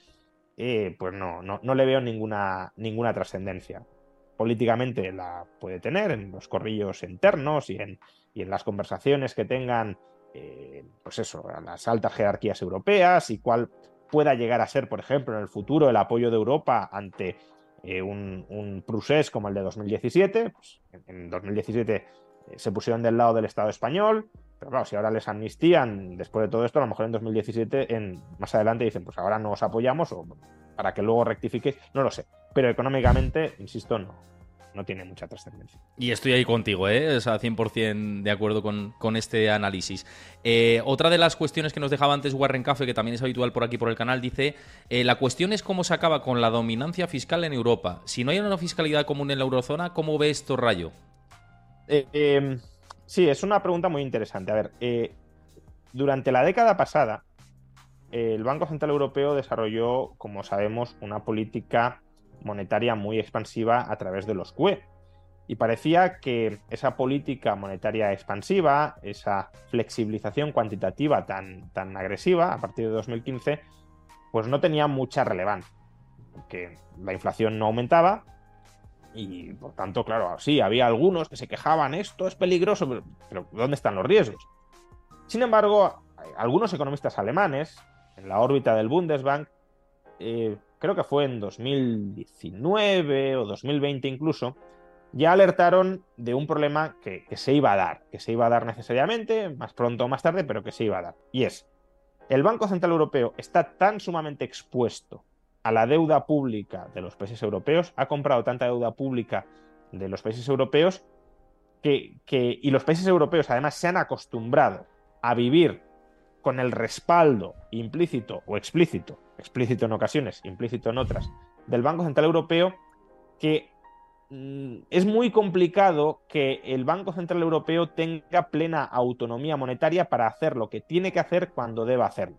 eh, pues no, no, no, le veo ninguna, ninguna trascendencia políticamente la puede tener en los corrillos internos y en, y en las conversaciones que tengan, eh, pues eso, a las altas jerarquías europeas y cuál pueda llegar a ser, por ejemplo, en el futuro el apoyo de Europa ante eh, un, un como el de 2017. Pues, en 2017 eh, se pusieron del lado del Estado español, pero claro, si ahora les amnistían después de todo esto, a lo mejor en 2017, en, más adelante dicen, pues ahora no os apoyamos o para que luego rectifiquéis, no lo sé. Pero económicamente, insisto, no, no tiene mucha trascendencia. Y estoy ahí contigo, ¿eh? O sea, 100% de acuerdo con, este análisis. Eh, otra de las cuestiones que nos dejaba antes Warren Cafe, que también es habitual por aquí por el canal, dice, eh, la cuestión es cómo se acaba con la dominancia fiscal en Europa. Si no hay una fiscalidad común en la eurozona, ¿cómo ve esto, Rayo? Eh, em, sí, es una pregunta muy interesante. A ver, durante la década pasada, el Banco Central Europeo desarrolló, como sabemos, una política monetaria muy expansiva a través de los QE. Y parecía que esa política monetaria expansiva, esa flexibilización cuantitativa tan, tan agresiva a partir de 2015, pues no tenía mucha relevancia. Porque la inflación no aumentaba Y por tanto, claro, sí, había algunos que se quejaban, esto es peligroso, pero, ¿dónde están los riesgos? Sin embargo, algunos economistas alemanes, en la órbita del Bundesbank, eh, creo que fue en 2019 o 2020 incluso, ya alertaron de un problema que, que, se iba a dar, que se iba a dar necesariamente, más pronto o más tarde, pero que se iba a dar. Y es, el Banco Central Europeo está tan sumamente expuesto a la deuda pública de los países europeos, ha comprado tanta deuda pública de los países europeos, que, y los países europeos además se han acostumbrado a vivir con el respaldo implícito o explícito, explícito en ocasiones, implícito en otras, del Banco Central Europeo, que mm, es muy complicado que el Banco Central Europeo tenga plena autonomía monetaria para hacer lo que tiene que hacer cuando deba hacerlo.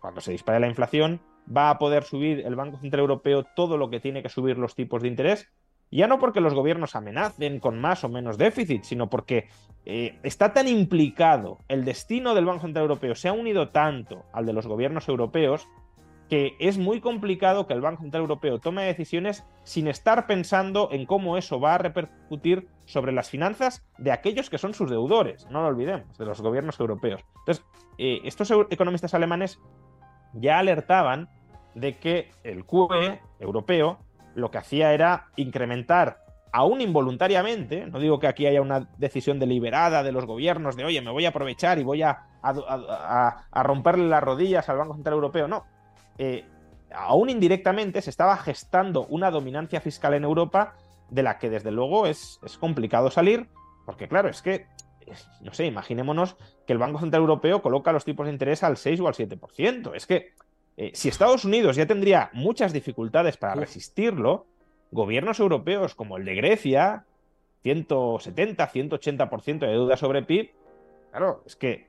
Cuando se dispare la inflación, va a poder subir el Banco Central Europeo todo lo que tiene que subir los tipos de interés, ya no porque los gobiernos amenacen con más o menos déficit, sino porque eh, está tan implicado el destino del Banco Central Europeo, se ha unido tanto al de los gobiernos europeos, que es muy complicado que el Banco Central Europeo tome decisiones sin estar pensando en cómo eso va a repercutir sobre las finanzas de aquellos que son sus deudores, no lo olvidemos, de los gobiernos europeos. Entonces, eh, estos economistas alemanes ya alertaban de que el QE europeo lo que hacía era incrementar aún involuntariamente, no digo que aquí haya una decisión deliberada de los gobiernos de, oye, me voy a aprovechar y voy a, romperle las rodillas al Banco Central Europeo, no. Eh, aún indirectamente se estaba gestando una dominancia fiscal en Europa de la que desde luego es, es complicado salir, porque claro, es que, no sé, imaginémonos que el Banco Central Europeo coloca los tipos de interés al 6 o al 7%. Es que eh, si Estados Unidos ya tendría muchas dificultades para resistirlo, gobiernos europeos como el de Grecia, 170, 180% de deuda sobre PIB, claro, es que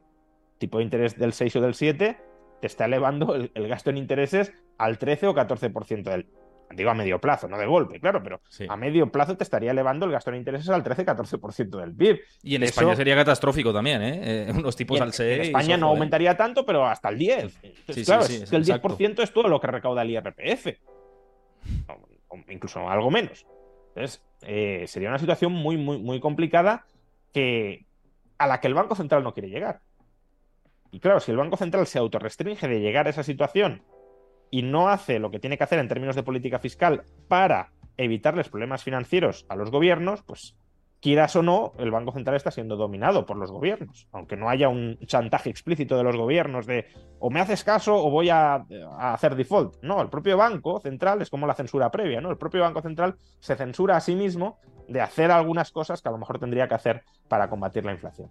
tipo de interés del 6 o del 7 te está elevando el, el gasto en intereses al 13 o 14% del, digo a medio plazo, no de golpe, claro, pero a medio plazo te estaría elevando el gasto en intereses al 13-14% del PIB. Y en España sería catastrófico también, ¿eh? eh [laughs] unos tipos al 6. En España no ¿eh? aumentaría tanto, pero hasta el 10. claro, es que el 10% es todo lo que recauda el IRPF. O, incluso algo menos. Entonces, eh, sería una situación muy, muy, muy complicada que, a la que el Banco Central no quiere llegar. Y claro, si el Banco Central se autorrestringe de llegar a esa situación y no hace lo que tiene que hacer en términos de política fiscal para evitarles problemas financieros a los gobiernos, pues quieras o no, el Banco Central está siendo dominado por los gobiernos, aunque no haya un chantaje explícito de los gobiernos de o me haces caso o voy a, hacer default. No, el propio Banco Central es como la censura previa, ¿no? El propio Banco Central se censura a sí mismo de hacer algunas cosas que a lo mejor tendría que hacer para combatir la inflación.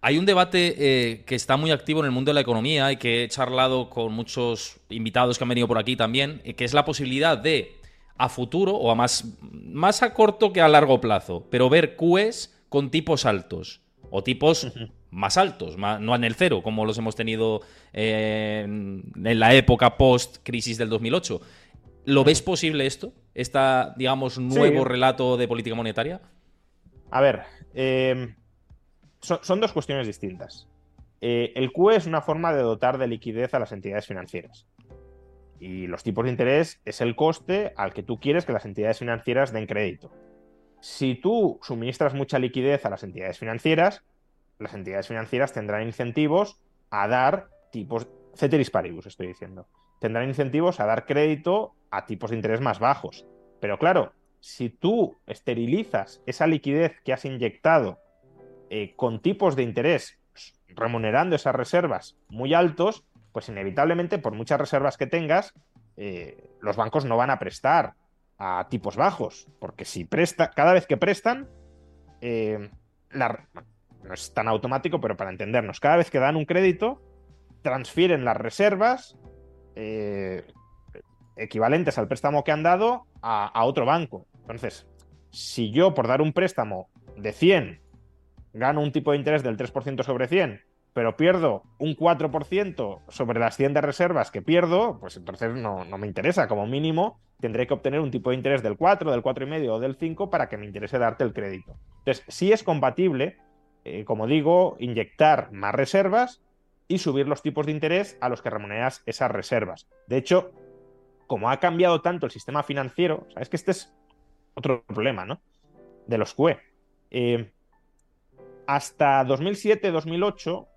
Hay un debate eh, que está muy activo en el mundo de la economía y que he charlado con muchos invitados que han venido por aquí también, eh, que es la posibilidad de, a futuro o a más, más a corto que a largo plazo, pero ver QEs con tipos altos o tipos más altos, no en el cero, como los hemos tenido eh, en la época post-crisis del 2008. ¿Lo ves posible esto? Este, digamos, nuevo relato de política monetaria? A ver, eh, son, dos cuestiones distintas. Eh, el QE es una forma de dotar de liquidez a las entidades financieras. Y los tipos de interés es el coste al que tú quieres que las entidades financieras den crédito. Si tú suministras mucha liquidez a las entidades financieras, las entidades financieras tendrán incentivos a dar tipos, ceteris paribus estoy diciendo, tendrán incentivos a dar crédito a tipos de interés más bajos. Pero claro, si tú esterilizas esa liquidez que has inyectado eh, con tipos de interés remunerando esas reservas muy altos, pues inevitablemente, por muchas reservas que tengas, eh, los bancos no van a prestar a tipos bajos, porque si presta, cada vez que prestan, eh, no es tan automático, pero para entendernos, cada vez que dan un crédito, transfieren las reservas equivalentes al préstamo que han dado a, a otro banco. Entonces, si yo por dar un préstamo de 100 gano un tipo de interés del 3% sobre 100, pero pierdo un 4% sobre las 100 de reservas que pierdo, pues entonces no, me interesa. Como mínimo, tendré que obtener un tipo de interés del 4, del 4,5 o del 5 para que me interese darte el crédito. Entonces, sí es compatible, eh, como digo, inyectar más reservas y subir los tipos de interés a los que remuneras esas reservas. De hecho, como ha cambiado tanto el sistema financiero, sabes que este es otro problema, ¿no? De los QE. Eh, hasta 2007-2008,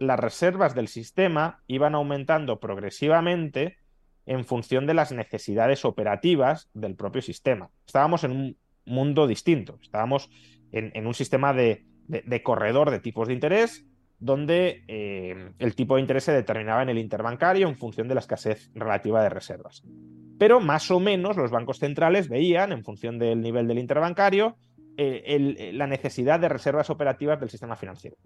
las reservas del sistema iban aumentando progresivamente en función de las necesidades operativas del propio sistema. Estábamos en un mundo distinto, estábamos en, un sistema de, corredor de tipos de interés donde eh, el tipo de interés se determinaba en el interbancario en función de la escasez relativa de reservas. Pero más o menos los bancos centrales veían, en función del nivel del interbancario, la necesidad de reservas operativas del sistema financiero.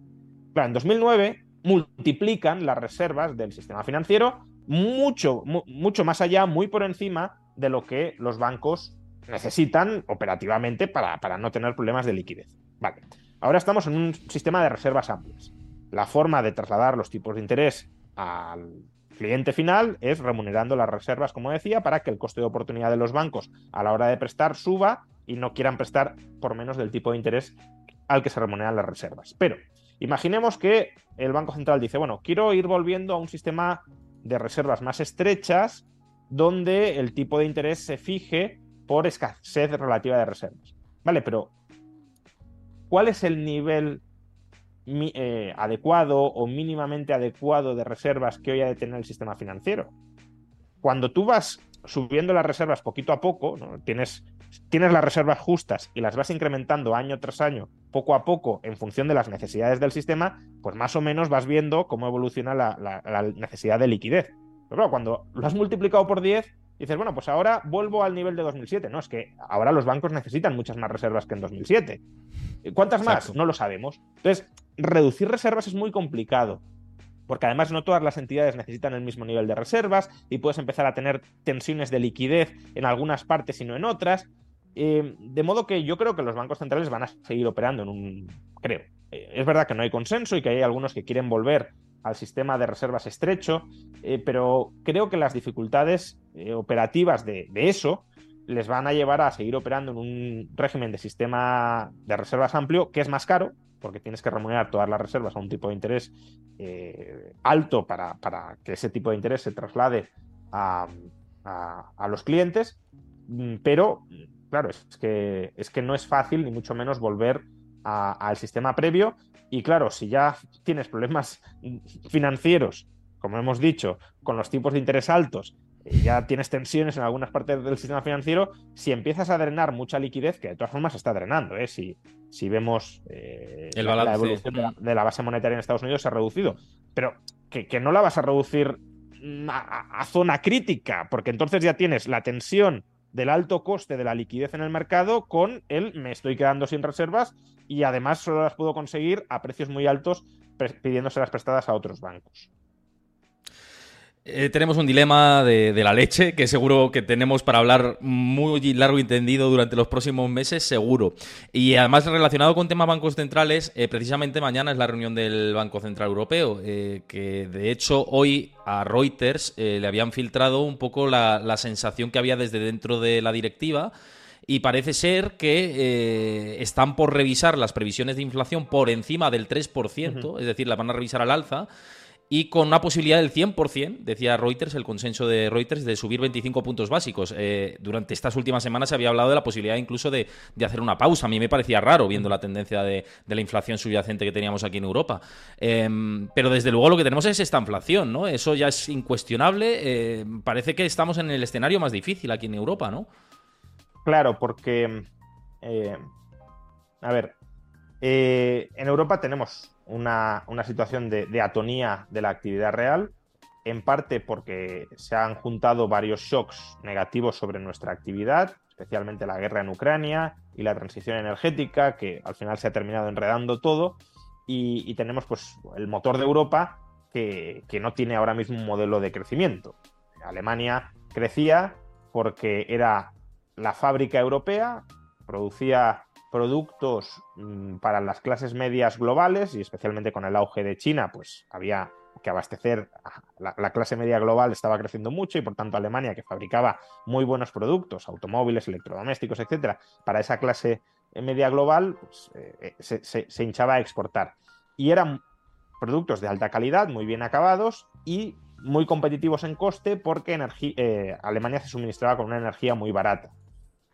Claro, en 2009 multiplican las reservas del sistema financiero mucho, mucho más allá, muy por encima de lo que los bancos necesitan operativamente para, para no tener problemas de liquidez. Vale. Ahora estamos en un sistema de reservas amplias. La forma de trasladar los tipos de interés al cliente final es remunerando las reservas, como decía, para que el coste de oportunidad de los bancos a la hora de prestar suba y no quieran prestar por menos del tipo de interés al que se remuneran las reservas. Pero imaginemos que el Banco Central dice, bueno, quiero ir volviendo a un sistema de reservas más estrechas donde el tipo de interés se fije por escasez relativa de reservas. Vale, pero ¿cuál es el nivel eh, adecuado o mínimamente adecuado de reservas que hoy ha de tener el sistema financiero? Cuando tú vas subiendo las reservas poquito a poco, ¿no? tienes, tienes las reservas justas y las vas incrementando año tras año, poco a poco, en función de las necesidades del sistema, pues más o menos vas viendo cómo evoluciona la, necesidad de liquidez. Pero claro, cuando lo has multiplicado por 10, dices, bueno, pues ahora vuelvo al nivel de 2007. No, es que ahora los bancos necesitan muchas más reservas que en 2007. ¿Cuántas más? No lo sabemos. Entonces, reducir reservas es muy complicado porque además no todas las entidades necesitan el mismo nivel de reservas y puedes empezar a tener tensiones de liquidez en algunas partes y no en otras. Eh, de modo que yo creo que los bancos centrales van a seguir operando en un... creo. Eh, es verdad que no hay consenso y que hay algunos que quieren volver al sistema de reservas estrecho, eh, pero creo que las dificultades operativas de, de eso les van a llevar a seguir operando en un régimen de sistema de reservas amplio que es más caro, porque tienes que remunerar todas las reservas a un tipo de interés eh, alto para, que ese tipo de interés se traslade a, los clientes, mm, pero claro, es que, es que no es fácil ni mucho menos volver al sistema previo. Y claro, si ya tienes problemas [laughs] financieros, como hemos dicho, con los tipos de interés altos ya tienes tensiones en algunas partes del sistema financiero, si empiezas a drenar mucha liquidez, que de todas formas se está drenando, ¿eh? si, si vemos eh, la, evolución de la, base monetaria en Estados Unidos se ha reducido, pero que, no la vas a reducir a, zona crítica, porque entonces ya tienes la tensión del alto coste de la liquidez en el mercado con el me estoy quedando sin reservas y además solo las puedo conseguir a precios muy altos pidiéndose las prestadas a otros bancos. Eh, tenemos un dilema de, la leche que seguro que tenemos para hablar muy largo y entendido durante los próximos meses, seguro. Y además relacionado con temas bancos centrales, eh, precisamente mañana es la reunión del Banco Central Europeo, eh, que de hecho hoy a Reuters le habían filtrado un poco la, sensación que había desde dentro de la directiva. Y parece ser que están por revisar las previsiones de inflación por encima del 3%, es decir, las van a revisar al alza y con una posibilidad del 100%, decía Reuters, el consenso de Reuters, de subir 25 puntos básicos. Eh, durante estas últimas semanas se había hablado de la posibilidad incluso de, hacer una pausa. A mí me parecía raro viendo la tendencia de, la inflación subyacente que teníamos aquí en Europa. Em, pero desde luego lo que tenemos es esta inflación, ¿no? Eso ya es incuestionable. Eh, parece que estamos en el escenario más difícil aquí en Europa, ¿no? Claro, porque... Eh, a ver, en Europa tenemos una, situación de, atonía de la actividad real, en parte porque se han juntado varios shocks negativos sobre nuestra actividad, especialmente la guerra en Ucrania y la transición energética, que al final se ha terminado enredando todo, y, tenemos pues el motor de Europa que, que no tiene ahora mismo un modelo de crecimiento. Alemania crecía porque era la fábrica europea, producía productos mm, para las clases medias globales y especialmente con el auge de China, pues había que abastecer, la, clase media global estaba creciendo mucho y por tanto Alemania, que fabricaba muy buenos productos, automóviles, electrodomésticos, etcétera, para esa clase media global, pues, eh, eh, se, hinchaba a exportar. Y eran productos de alta calidad, muy bien acabados y muy competitivos en coste porque eh, Alemania se suministraba con una energía muy barata.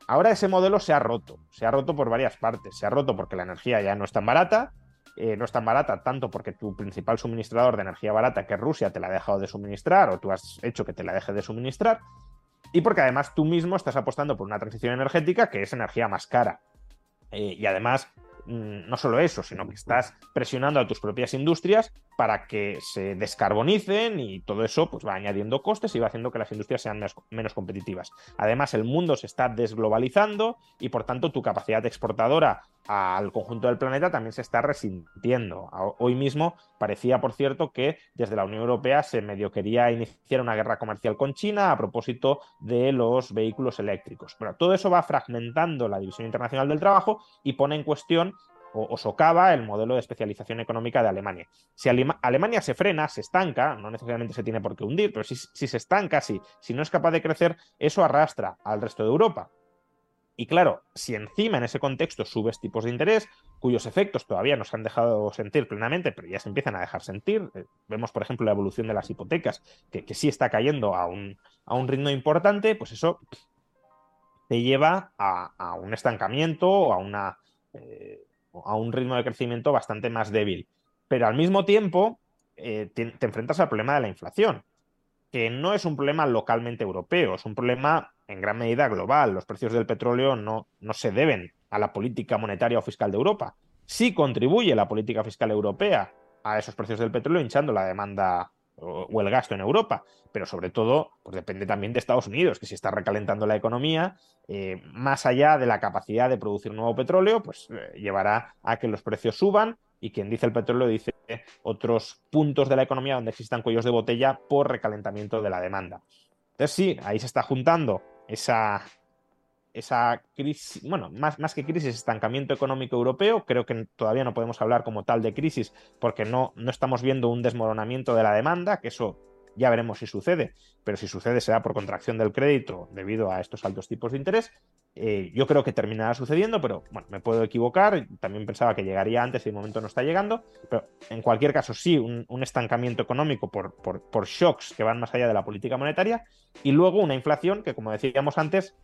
Ahora ese modelo se ha roto, se ha roto por varias partes. Se ha roto porque la energía ya no es tan barata, eh, no es tan barata tanto porque tu principal suministrador de energía barata, que es Rusia, te la ha dejado de suministrar o tú has hecho que te la deje de suministrar, y porque además tú mismo estás apostando por una transición energética que es energía más cara. Eh, y además no solo eso, sino que estás presionando a tus propias industrias para que se descarbonicen y todo eso pues va añadiendo costes y va haciendo que las industrias sean menos, competitivas. Además, el mundo se está desglobalizando y por tanto tu capacidad exportadora al conjunto del planeta también se está resintiendo. Hoy mismo parecía, por cierto, que desde la Unión Europea se medio quería iniciar una guerra comercial con China a propósito de los vehículos eléctricos. Bueno, todo eso va fragmentando la división internacional del trabajo y pone en cuestión o, socava el modelo de especialización económica de Alemania. Si Alemania se frena, se estanca, no necesariamente se tiene por qué hundir, pero si, se estanca, si, si no es capaz de crecer, eso arrastra al resto de Europa. Y claro, si encima en ese contexto subes tipos de interés, cuyos efectos todavía no se han dejado sentir plenamente, pero ya se empiezan a dejar sentir, eh, vemos por ejemplo la evolución de las hipotecas, que, sí está cayendo a un, a un, ritmo importante, pues eso te lleva a, un estancamiento o a, una, eh, a un ritmo de crecimiento bastante más débil. Pero al mismo tiempo eh, te enfrentas al problema de la inflación, que no es un problema localmente europeo, es un problema en gran medida global. Los precios del petróleo no, no se deben a la política monetaria o fiscal de Europa. Sí contribuye la política fiscal europea a esos precios del petróleo hinchando la demanda o, el gasto en Europa, pero sobre todo pues depende también de Estados Unidos, que si está recalentando la economía, eh, más allá de la capacidad de producir nuevo petróleo, pues eh, llevará a que los precios suban y quien dice el petróleo dice otros puntos de la economía donde existan cuellos de botella por recalentamiento de la demanda. Entonces sí, ahí se está juntando esa, esa crisis, bueno, más, más que crisis, estancamiento económico europeo. Creo que todavía no podemos hablar como tal de crisis porque no, no estamos viendo un desmoronamiento de la demanda, que eso ya veremos si sucede, pero si sucede será por contracción del crédito debido a estos altos tipos de interés. Eh, yo creo que terminará sucediendo, pero bueno, me puedo equivocar. También pensaba que llegaría antes y de momento no está llegando. Pero en cualquier caso, sí, un, estancamiento económico por, por, shocks que van más allá de la política monetaria. Y luego una inflación que, como decíamos antes,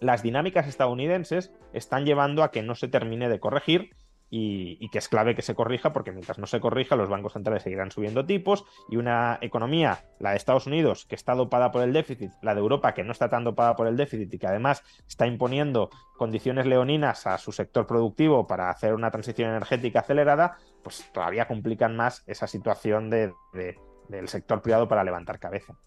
las dinámicas estadounidenses están llevando a que no se termine de corregir y, que es clave que se corrija porque mientras no se corrija los bancos centrales seguirán subiendo tipos y una economía, la de Estados Unidos, que está dopada por el déficit, la de Europa, que no está tan dopada por el déficit y que además está imponiendo condiciones leoninas a su sector productivo para hacer una transición energética acelerada, pues todavía complican más esa situación del sector privado para levantar cabeza.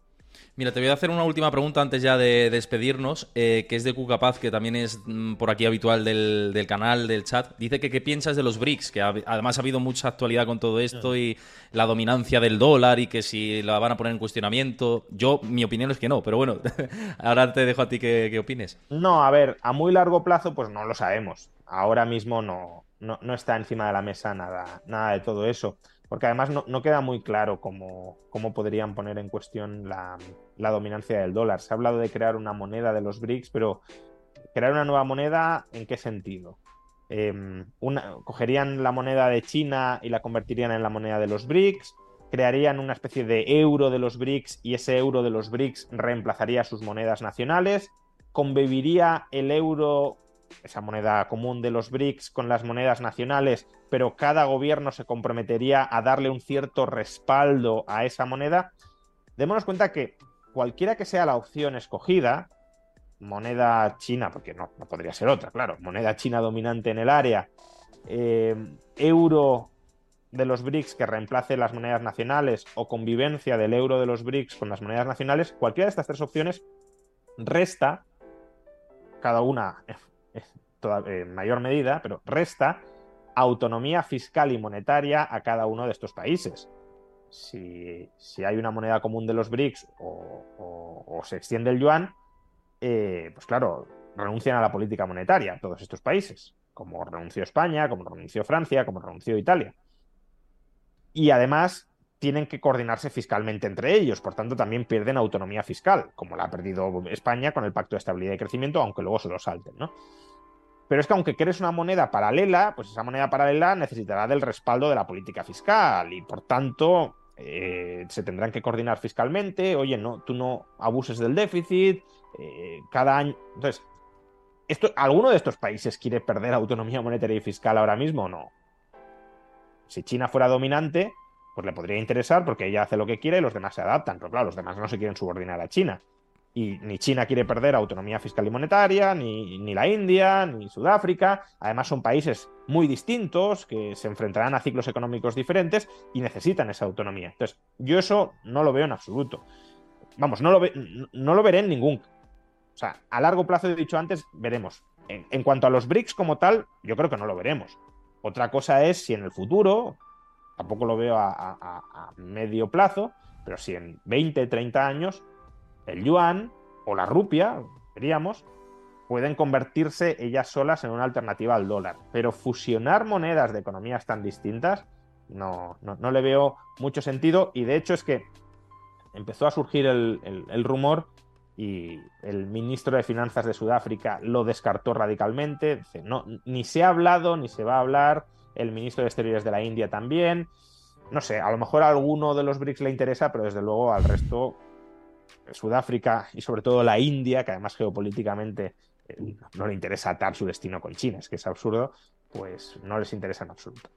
Mira, te voy a hacer una última pregunta antes ya de, despedirnos, eh, que es de Cucapaz, que también es mm, por aquí habitual del, canal, del chat. Dice que qué piensas de los BRICS, que además ha habido mucha actualidad con todo esto y la dominancia del dólar y que si la van a poner en cuestionamiento. Yo, mi opinión es que no, pero bueno, [laughs] ahora te dejo a ti que, opines. No, a ver, a muy largo plazo pues no lo sabemos. Ahora mismo no, no, no está encima de la mesa nada, nada de todo eso porque además no, queda muy claro cómo, cómo podrían poner en cuestión la, dominancia del dólar. Se ha hablado de crear una moneda de los BRICS, pero crear una nueva moneda, ¿en qué sentido? Em, cogerían la moneda de China y la convertirían en la moneda de los BRICS, crearían una especie de euro de los BRICS y ese euro de los BRICS reemplazaría sus monedas nacionales, conviviría el euro esa moneda común de los BRICS con las monedas nacionales, pero cada gobierno se comprometería a darle un cierto respaldo a esa moneda, démonos cuenta que cualquiera que sea la opción escogida, moneda china, porque no, no podría ser otra, claro, moneda china dominante en el área, eh, euro de los BRICS que reemplace las monedas nacionales o convivencia del euro de los BRICS con las monedas nacionales, cualquiera de estas tres opciones resta cada una en mayor medida, pero resta autonomía fiscal y monetaria a cada uno de estos países. Si, hay una moneda común de los BRICS o, se extiende el yuan, eh, pues claro, renuncian a la política monetaria todos estos países, como renunció España, como renunció Francia, como renunció Italia. Y además tienen que coordinarse fiscalmente entre ellos, por tanto también pierden autonomía fiscal, como la ha perdido España con el Pacto de Estabilidad y Crecimiento, aunque luego se lo salten, ¿no? Pero es que aunque crees una moneda paralela, pues esa moneda paralela necesitará del respaldo de la política fiscal y por tanto eh, se tendrán que coordinar fiscalmente. Oye, no, tú no abuses del déficit. Eh, cada año. Entonces, ¿alguno de estos países quiere perder autonomía monetaria y fiscal ahora mismo o no? Si China fuera dominante, pues le podría interesar porque ella hace lo que quiere y los demás se adaptan. Pero claro, los demás no se quieren subordinar a China. Y ni China quiere perder autonomía fiscal y monetaria, ni, ni, la India, ni Sudáfrica. Además son países muy distintos que se enfrentarán a ciclos económicos diferentes y necesitan esa autonomía. Entonces, yo eso no lo veo en absoluto. Vamos, no lo, ve, no lo veré en ningún... O sea, a largo plazo, he dicho antes, veremos. En, en cuanto a los BRICS como tal, yo creo que no lo veremos. Otra cosa es si en el futuro, tampoco lo veo a, medio plazo, pero si en 20, 30 años el yuan o la rupia, diríamos, pueden convertirse ellas solas en una alternativa al dólar. Pero fusionar monedas de economías tan distintas no, no, no le veo mucho sentido y de hecho es que empezó a surgir el, el, el, rumor y el ministro de Finanzas de Sudáfrica lo descartó radicalmente. Dice, no, ni se ha hablado ni se va a hablar. El ministro de Exteriores de la India también. No sé, a lo mejor a alguno de los BRICS le interesa, pero desde luego al resto Sudáfrica y sobre todo la India, que además geopolíticamente eh, no le interesa atar su destino con China, es que es absurdo, pues no les interesa en absoluto.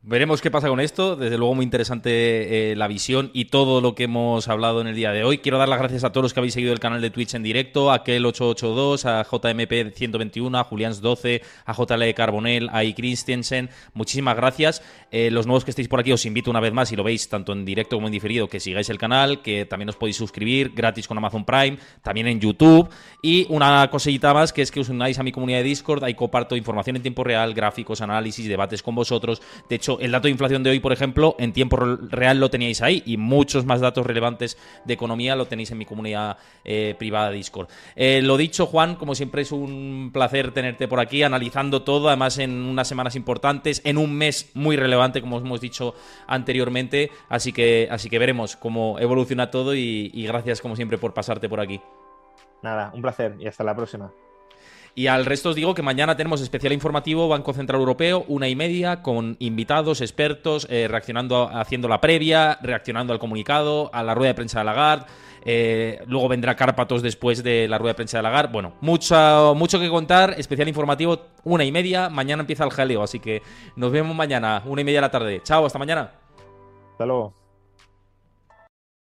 Veremos qué pasa con esto. Desde luego muy interesante eh, la visión y todo lo que hemos hablado en el día de hoy. Quiero dar las gracias a todos los que habéis seguido el canal de Twitch en directo, a Kel882, a JMP121, a Julians12, a JL Carbonel, a I. Christensen. Muchísimas gracias. Eh, los nuevos que estéis por aquí os invito una vez más, si lo veis tanto en directo como en diferido, que sigáis el canal, que también os podéis suscribir gratis con Amazon Prime, también en YouTube. Y una cosita más, que es que os unáis a mi comunidad de Discord. Ahí comparto información en tiempo real, gráficos, análisis, debates con vosotros. De el dato de inflación de hoy, por ejemplo, en tiempo real lo teníais ahí y muchos más datos relevantes de economía lo tenéis en mi comunidad eh, privada Discord. Eh, lo dicho, Juan, como siempre es un placer tenerte por aquí analizando todo, además en unas semanas importantes, en un mes muy relevante, como hemos dicho anteriormente, así que, así que veremos cómo evoluciona todo y gracias como siempre por pasarte por aquí. Nada, un placer y hasta la próxima. Y al resto os digo que mañana tenemos especial informativo Banco Central Europeo, una y media, con invitados, expertos, eh, reaccionando, haciendo la previa, reaccionando al comunicado, a la rueda de prensa de Lagarde. Eh, luego vendrá Cárpatos después de la rueda de prensa de Lagarde. Bueno, mucho, mucho que contar. Especial informativo, una y media. Mañana empieza el jaleo, así que nos vemos mañana, una y media de la tarde. Chao, hasta mañana. Hasta luego.